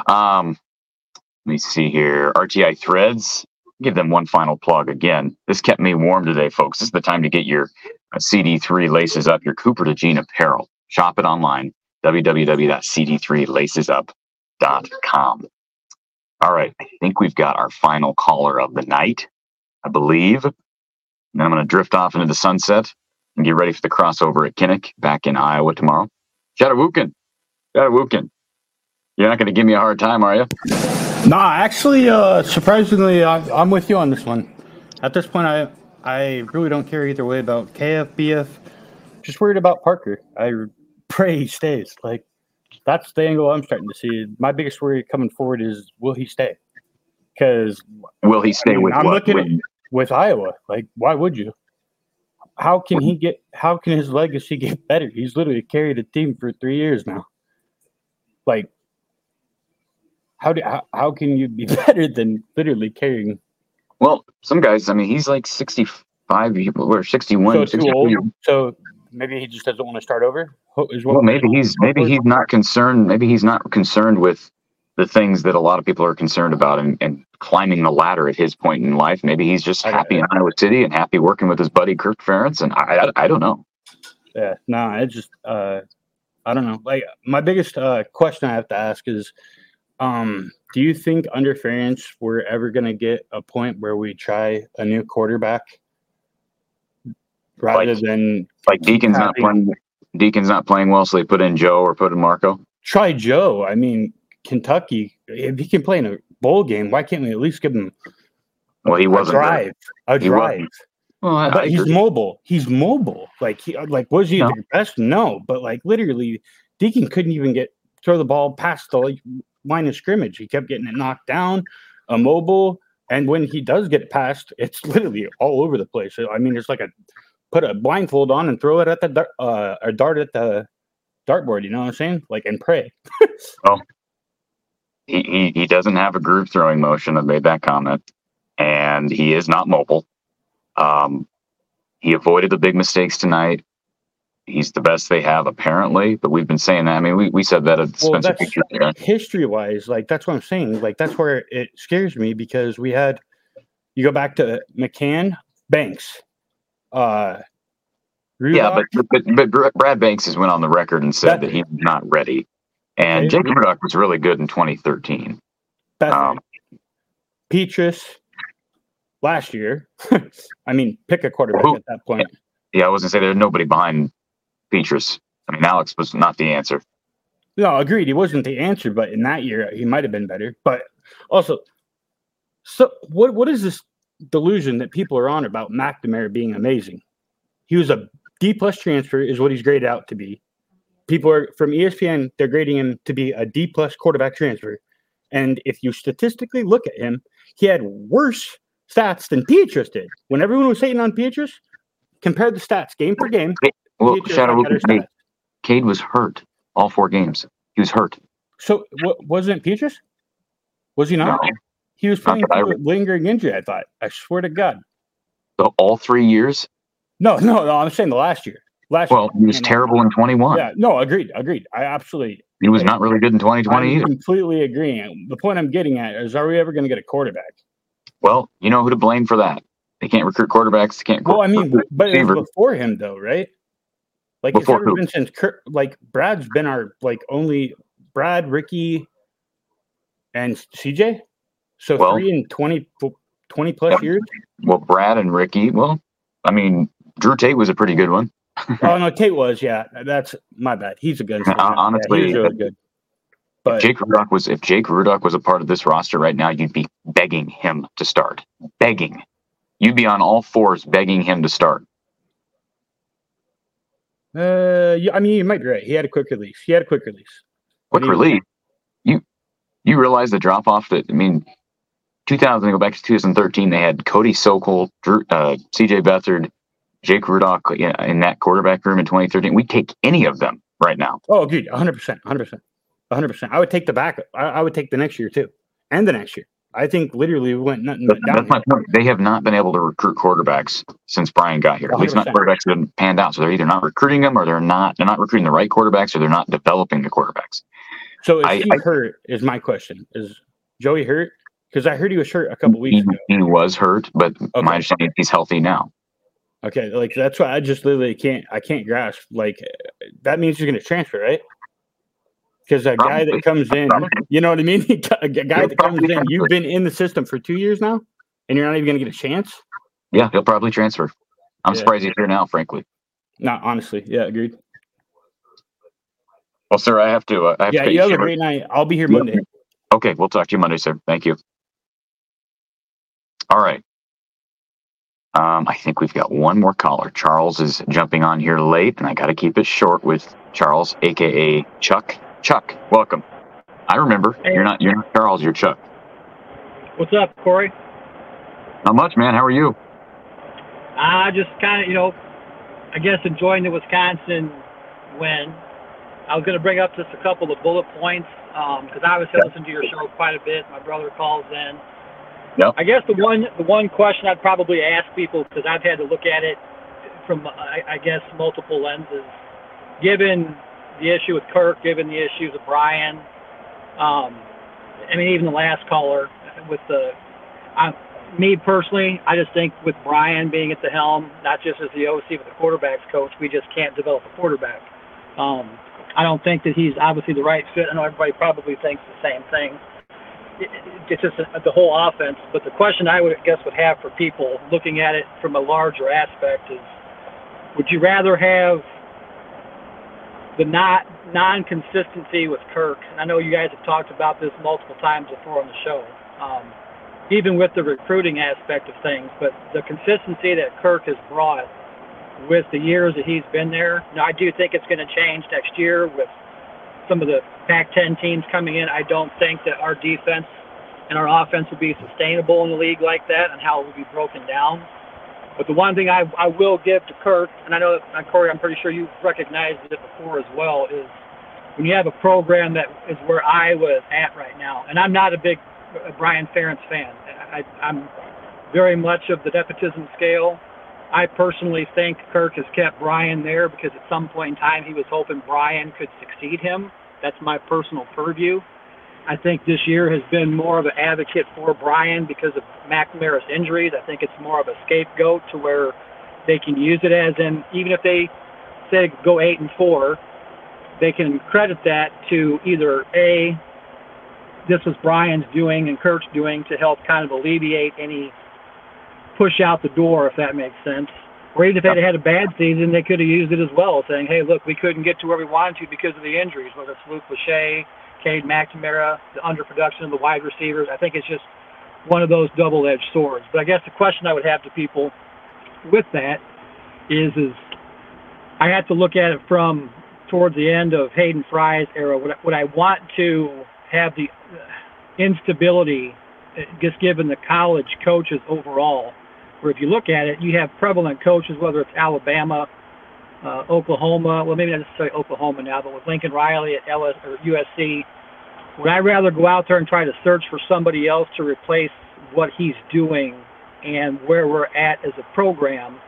Um, let me see here. RTI threads. give them one final plug again. This kept me warm today, folks. This is the time to get your uh, CD3 laces up, your Cooper DeJean apparel. Shop it online, www.cd3lacesup.com. All right, I think we've got our final caller of the night, I believe. And then I'm going to drift off into the sunset and get ready for the crossover at Kinnick back in Iowa tomorrow. Chattawookin, Chattawookin. You're not going to give me a hard time, are you? Nah, actually, uh, surprisingly, I, I'm with you on this one. At this point, I I really don't care either way about KF, BF. Just worried about Parker. I pray he stays. Like that's the angle I'm starting to see. My biggest worry coming forward is will he stay? Because will he stay with? I'm what? looking With- at with Iowa. Like, why would you? How can he get? How can his legacy get better? He's literally carried a team for three years now. Like, how do how, how can you be better than literally carrying? Well, some guys, I mean, he's like 65 or 61. So too old. So maybe he just doesn't want to start over. Well, maybe he's maybe he's not concerned. Maybe he's not concerned with the things that a lot of people are concerned about and, and climbing the ladder at his point in life. Maybe he's just happy in Iowa City and happy working with his buddy Kirk Ferentz. And I, I, I don't know. Yeah, no, it just uh I don't know. Like my biggest uh question I have to ask is um do you think under Ferentz we're ever gonna get a point where we try a new quarterback rather Like- than Like Deacon's not playing. Deacon's not playing well, so they put in Joe or put in Marco. try Joe? I mean Kentucky, if he can play in a bowl game, why can't we at least give him Well, he wasn't. drive? A He drive. Wasn't. Well, I- but I he's mobile. He's mobile. Like he like was he No. the best? No, but like literally, Deacon couldn't even get throw the ball past the like, line of scrimmage. He kept getting it knocked down. A mobile, and when he does get past, it's literally all over the place. I mean, it's like a put a blindfold on and throw it at the dart, uh, or dart at the dartboard. You know what I'm saying? Like and pray. Well, he, he he doesn't have a groove throwing motion. I made that comment, and he is not mobile. Um, he avoided the big mistakes tonight. He's the best they have apparently, but we've been saying that. I mean, we, we said that at Well, Spencer history wise, like that's what I'm saying. Like that's where it scares me because we had you go back to McCann, Banks, uh Yeah, but, but but Brad Banks has went on the record and said that he's not ready, and. Jake Rudock was really good in 2013. Bethany, Um, Petras last year. I mean, pick a quarterback Who- at that point. yeah, I was gonna say there's nobody behind Petras. I mean, Alex was not the answer. No, agreed. He wasn't the answer, but in that year he might have been better. But also, so what? What is this delusion that people are on about McNamara being amazing? He was a D plus transfer, is what he's graded out to be. People are from ESPN. They're grading him to be a D plus quarterback transfer. And if you statistically look at him, he had worse stats than Petras did. When everyone was hating on Petras, compare the stats game per game. Well, Shadow had Cade. Cade was hurt all four games. He was hurt. So what wasn't Petras? Was he not? No. He was playing that I through a lingering injury. I thought. I swear to God. So all three years. No, no, no. I'm saying the last year. Last Well, he was terrible in 21. Yeah, no, agreed, agreed. I absolutely. He was not really good in 2020 I'm either. completely agreeing. The point I'm getting at is, are we ever going to get a quarterback? Well, you know who to blame for that. They can't recruit quarterbacks. They can't. Well, I mean, but it was before him, though, right? Like Before who? been since Kirk. Like Brad's been our like only Brad, Ricky, and CJ. So Well- three and 20, 20 plus years. Well, Brad and Ricky. Well, I mean, Drew Tate was a pretty good one. oh no, Tate was yeah. That's my bad. He's a. Hon- honestly, yeah, he's really good. If Jake Rudock was if Jake Rudock was a part of this roster right now, you'd be begging him to start. Begging. You'd be on all fours begging him to start. Uh, yeah, I mean, you might be right. He had a quick release. He had a quick release. Quick relief. You you realize the drop off that I mean, 2000 go back to 2013. They had Cody Sokol, Drew, uh, C.J. Beathard, Jake Rudock in that quarterback room in 2013. We take any of them right now. Oh, agreed. 100, percent 100, percent 100. percent I would take the back. I, I would take the next year too, and the next year. I think literally we went nothing That's down. my point. They have not been able to recruit quarterbacks since Brian got here. At least not 100%. quarterbacks that have panned out. So they're either not recruiting them, or they're not. They're not recruiting the right quarterbacks, or they're not developing the quarterbacks. So is I- he I- hurt? Is my question. Is Joey hurt? Because I heard he was hurt a couple weeks He, ago. he was hurt, but Okay. my understanding is he's healthy now. Okay, like that's why I just literally can't. I can't grasp. Like that means he's going to transfer, right? Because a guy that comes in, you know what I mean? a guy that comes in, you've been in the system for two years now, and you're not even going to get a chance. Yeah, he'll probably transfer. I'm Yeah. surprised he's here now, frankly. Not honestly, yeah, agreed. Well, sir, I have to. Uh, I have Yeah, to you have a great night. I'll be here Monday. Okay, we'll talk to you Monday, sir. Thank you. All right. Um, I think we've got one more caller. Charles is jumping on here late, and I got to keep it short with Charles, aka Chuck. Chuck, welcome. I remember you're not you're not Charles, you're Chuck. What's up, Cory? Not much, man. How are you? I just kind of, you know, I guess enjoying the Wisconsin win. I was going to bring up just a couple of bullet points um, because I obviously listen to your show quite a bit. My brother calls in. Yep. I guess the one the one question I'd probably ask people because I've had to look at it from I, I guess multiple lenses, given the issue with Kirk, given the issues with Brian. Um, I mean, even the last caller with the, I, me personally, I just think with Brian being at the helm, not just as the OC but the quarterbacks coach, we just can't develop a quarterback. Um, I don't think that he's obviously the right fit. I know everybody probably thinks the same thing. It- It's just a, the whole offense. But the question I would guess would have for people looking at it from a larger aspect is, would you rather have the not non-consistency with Kirk? And I know you guys have talked about this multiple times before on the show. Um, even with the recruiting aspect of things, but the consistency that Kirk has brought with the years that he's been there. Now, I do think it's going to change next year with some of the Pac-10 teams coming in. I don't think that our defense and our offense will be sustainable in the league like that, and how it will be broken down. But the one thing I, I will give to Kirk, and I know that uh, Cory, I'm pretty sure you've recognized it before as well, is when you have a program that is where Iowa is at right now, and I'm not a big uh, Brian Ferentz fan. I, I'm very much of the nepotism scale. I personally think Kirk has kept Brian there because at some point in time he was hoping Brian could succeed him. That's my personal purview. I think this year has been more of an advocate for Brian because of McNamara's injuries. I think it's more of a scapegoat to where they can use it as in even if they say go eight and four, they can credit that to either a this was Brian's doing and Kirk's doing to help kind of alleviate any push out the door, if that makes sense. Or even if they'd had a bad season, they could have used it as well, saying, hey, look, we couldn't get to where we wanted to because of the injuries, whether it's Luke Lachey, Cade McNamara, the underproduction of the wide receivers. I think it's just one of those double-edged swords. But I guess the question I would have to people with that is, is I have to look at it from towards the end of Hayden Fry's era. Would I, would I want to have the instability, uh, just given the college coaches overall? Where if you look at it, you have prevalent coaches, whether it's Alabama, uh, Oklahoma, well, maybe not necessarily Oklahoma now, but with Lincoln Riley at LS or USC, would I rather go out there and try to search for somebody else to replace what he's doing and where we're at as a program,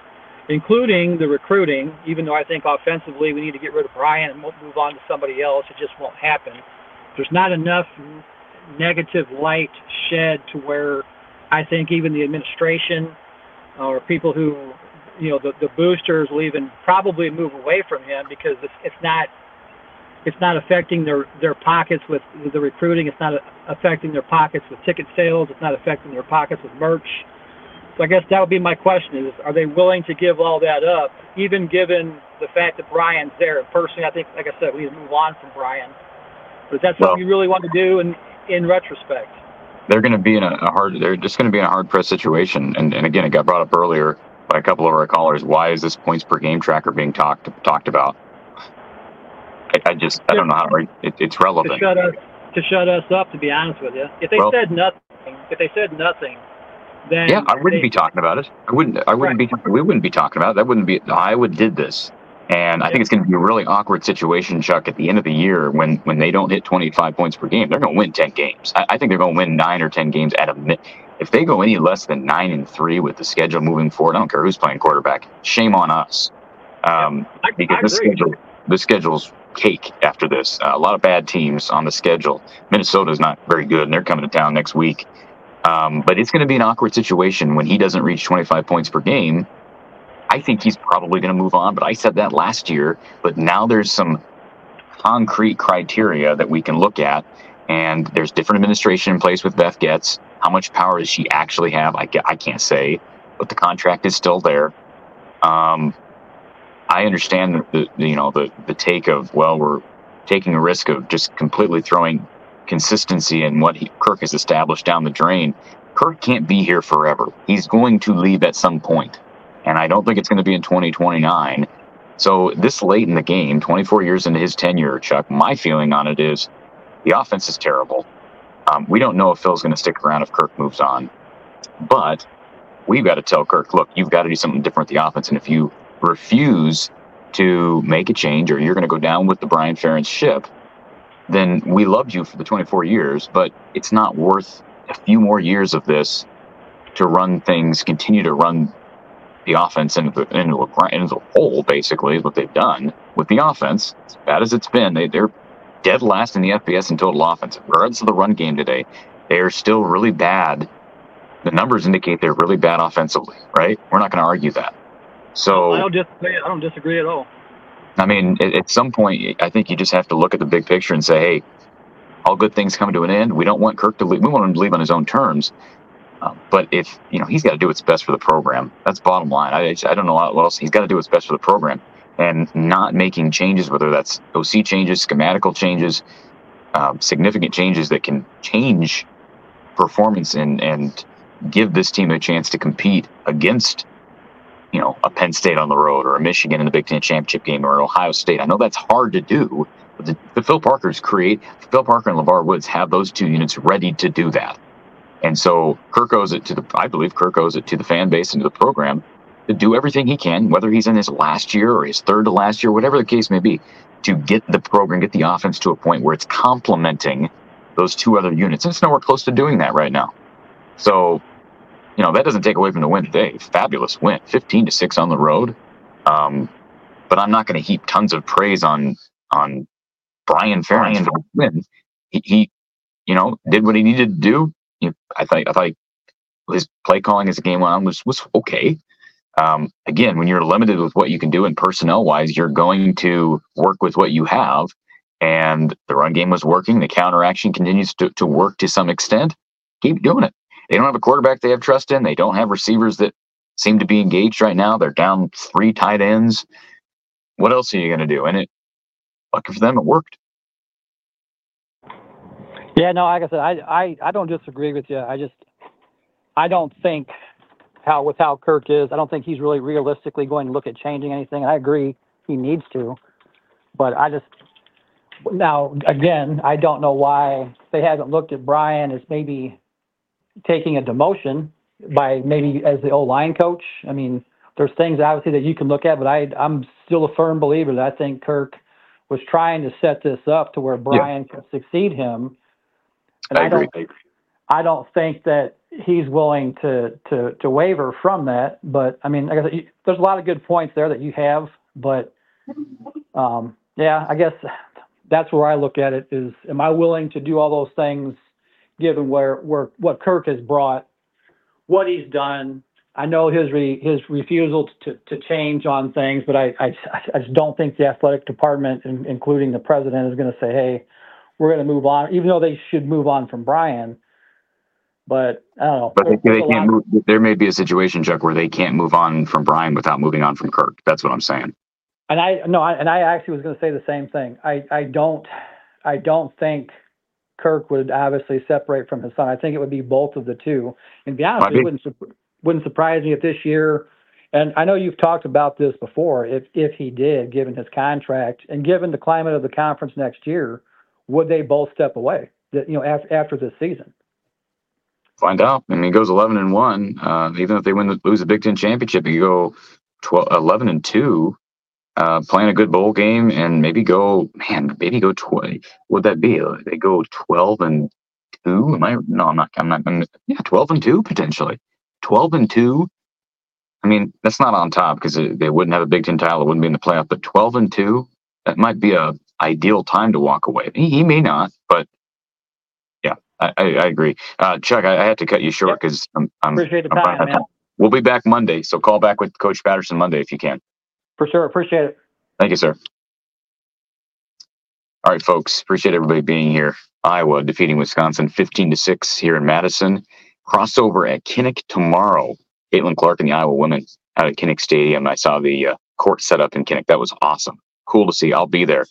including the recruiting, even though I think offensively we need to get rid of Brian and move on to somebody else, it just won't happen. There's not enough negative light shed to where I think even the administration or people who, you know, the, the boosters will even probably move away from him because it's, it's not it's not affecting their their pockets with the recruiting. It's not affecting their pockets with ticket sales. It's not affecting their pockets with merch. So I guess that would be my question: Is are they willing to give all that up, even given the fact that Brian's there? Personally, I think, like I said, we need to move on from Brian. But is that something Well- you really want to do in in retrospect? They're going to be in a, a hard. They're just going to be in a hard press situation. And and again, it got brought up earlier by a couple of our callers. Why is this points per game tracker being talked talked about? I, I just I don't know how to, it, it's to relevant. shut us to shut us up. To be honest with you, if they Well- said nothing, if they said nothing, then Yeah, I wouldn't they- be talking about it. I wouldn't. I wouldn't be. We wouldn't be talking about it. That wouldn't be. Iowa did this, and I think it's going to be a really awkward situation, Chuck. At the end of the year, when when they don't hit twenty five points per game, they're going to win ten games. I, I think they're going to win nine or ten games at a mi- If they go any less than nine and three with the schedule moving forward, I don't care who's playing quarterback. Shame on us, um, because I the schedule the schedule's cake after this. Uh, a lot of bad teams on the schedule. Minnesota's not very good, and they're coming to town next week. Um, but it's going to be an awkward situation when he doesn't reach 25 points per game. I think he's probably going to move on, but I said that last year. But now there's some concrete criteria that we can look at, and there's different administration in place with Beth Goetz. How much power does she actually have? I, I can't say, but the contract is still there. Um, I understand the, you know the the take of well we're taking a risk of just completely throwing consistency and what he, Kirk has established down the drain. Kirk can't be here forever. He's going to leave at some point, and I don't think it's going to be in 2029. So this late in the game, 24 years into his tenure, Chuck, my feeling on it is the offense is terrible. Um, we don't know if Phil's going to stick around if Kirk moves on, but we've got to tell Kirk, look, you've got to do something different with the offense, and if you refuse to make a change or you're going to go down with the Brian Ferentz ship, then we loved you for the 24 years, but it's not worth a few more years of this to run things, continue to run the offense into the, into a, into the hole, basically, is what they've done with the offense. As bad as it's been, they, they're dead last in the FBS in total offense. Regardless of the run game today, they are still really bad. The numbers indicate they're really bad offensively, right? We're not going to argue that. So I don't disagree. I don't disagree at all. I mean, at, at some point, I think you just have to look at the big picture and say, hey, all good things come to an end. We don't want Kirk to leave. We want him to leave on his own terms. Um, but if you know he's got to do what's best for the program, that's bottom line. I, I don't know what else he's got to do what's best for the program, and not making changes, whether that's OC changes, schematical changes, um, significant changes that can change performance and and give this team a chance to compete against you know, a Penn State on the road or a Michigan in the Big Ten championship game or an Ohio State. I know that's hard to do, but the, the Phil Parkers create, Phil Parker and LeVar Woods have those two units ready to do that. And so Kirk owes it to the, I believe Kirk owes it to the fan base and to the program to do everything he can, whether he's in his last year or his third to last year, whatever the case may be, to get the program, get the offense to a point where it's complementing those two other units. And it's nowhere close to doing that right now. So you know that doesn't take away from the win today. Fabulous win, fifteen to six on the road. Um, but I'm not going to heap tons of praise on on Brian Ferentz for the win. He, he, you know, did what he needed to do. He, I thought I thought his play calling as the game went on was was okay. Um, again, when you're limited with what you can do and personnel wise, you're going to work with what you have. And the run game was working. The counter action continues to, to work to some extent. Keep doing it. They don't have a quarterback they have trust in. They don't have receivers that seem to be engaged right now. They're down three tight ends. What else are you going to do? And it, lucky for them, it worked. Yeah, no, like I said, I, I, I don't disagree with you. I just, I don't think how with how Kirk is, I don't think he's really realistically going to look at changing anything. I agree he needs to, but I just now again, I don't know why they haven't looked at Brian as maybe taking a demotion by maybe as the old line coach. I mean, there's things obviously that you can look at, but I I'm still a firm believer that I think Kirk was trying to set this up to where Brian yeah. could succeed him. And I, I don't I don't think that he's willing to to to waver from that. But I mean, I said, there's a lot of good points there that you have, but um, yeah, I guess that's where I look at it is am I willing to do all those things given where, where what Kirk has brought, what he's done. I know his re, his refusal to, to change on things, but I, I, I just don't think the athletic department, including the president, is going to say, "Hey, we're going to move on," even though they should move on from Brian. But I don't know. But they, they can't move. There may be a situation, Chuck, where they can't move on from Brian without moving on from Kirk. That's what I'm saying. And I no, I, and I actually was going to say the same thing. I I don't I don't think Kirk would obviously separate from his son. I think it would be both of the two. And be honest, it wouldn't wouldn't surprise me if this year. And I know you've talked about this before. If if he did, given his contract and given the climate of the conference next year, would they both step away? You know, after after this season. Find out. I mean, he goes eleven and one. Uh, even if they win the, lose the Big Ten championship, you go 12, 11 and two uh, playing a good bowl game and maybe go, man, maybe go 20. Would that be? They go 12 and two. Am I? No, I'm not. I'm not to. Yeah, 12 and two potentially. 12 and two. I mean, that's not on top because they wouldn't have a Big Ten title. It wouldn't be in the playoff. But 12 and two, that might be a ideal time to walk away. He, he may not, but yeah, I, I, I agree. Uh, Chuck, I, I had to cut you short because I'm, I'm Appreciate the I'm time, man. We'll be back Monday, so call back with Coach Patterson Monday if you can. For sure. Appreciate it. Thank you, sir. All right, folks. Appreciate everybody being here. Iowa defeating Wisconsin 15 to 6 here in Madison. Crossover at Kinnick tomorrow. Caitlin Clark and the Iowa women out at Kinnick Stadium. I saw the uh, court set up in Kinnick. That was awesome. Cool to see. I'll be there.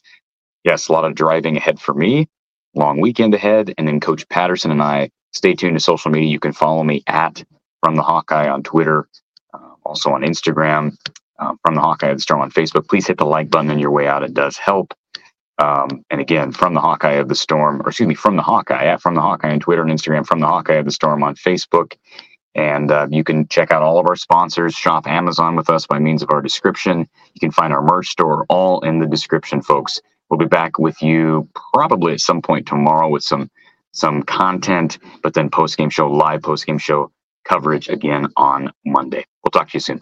Yes, a lot of driving ahead for me. Long weekend ahead. And then Coach Patterson and I stay tuned to social media. You can follow me at From the Hawkeye on Twitter, uh, also on Instagram, uh, From the Hawkeye at the Storm on Facebook. Please hit the like button on your way out. It does help. Um, and again, from the Hawkeye of the Storm, or excuse me, from the Hawkeye, at from the Hawkeye on Twitter and Instagram, from the Hawkeye of the Storm on Facebook. And uh, you can check out all of our sponsors, shop Amazon with us by means of our description. You can find our merch store all in the description, folks. We'll be back with you probably at some point tomorrow with some some content, but then post game show, live post game show coverage again on Monday. We'll talk to you soon.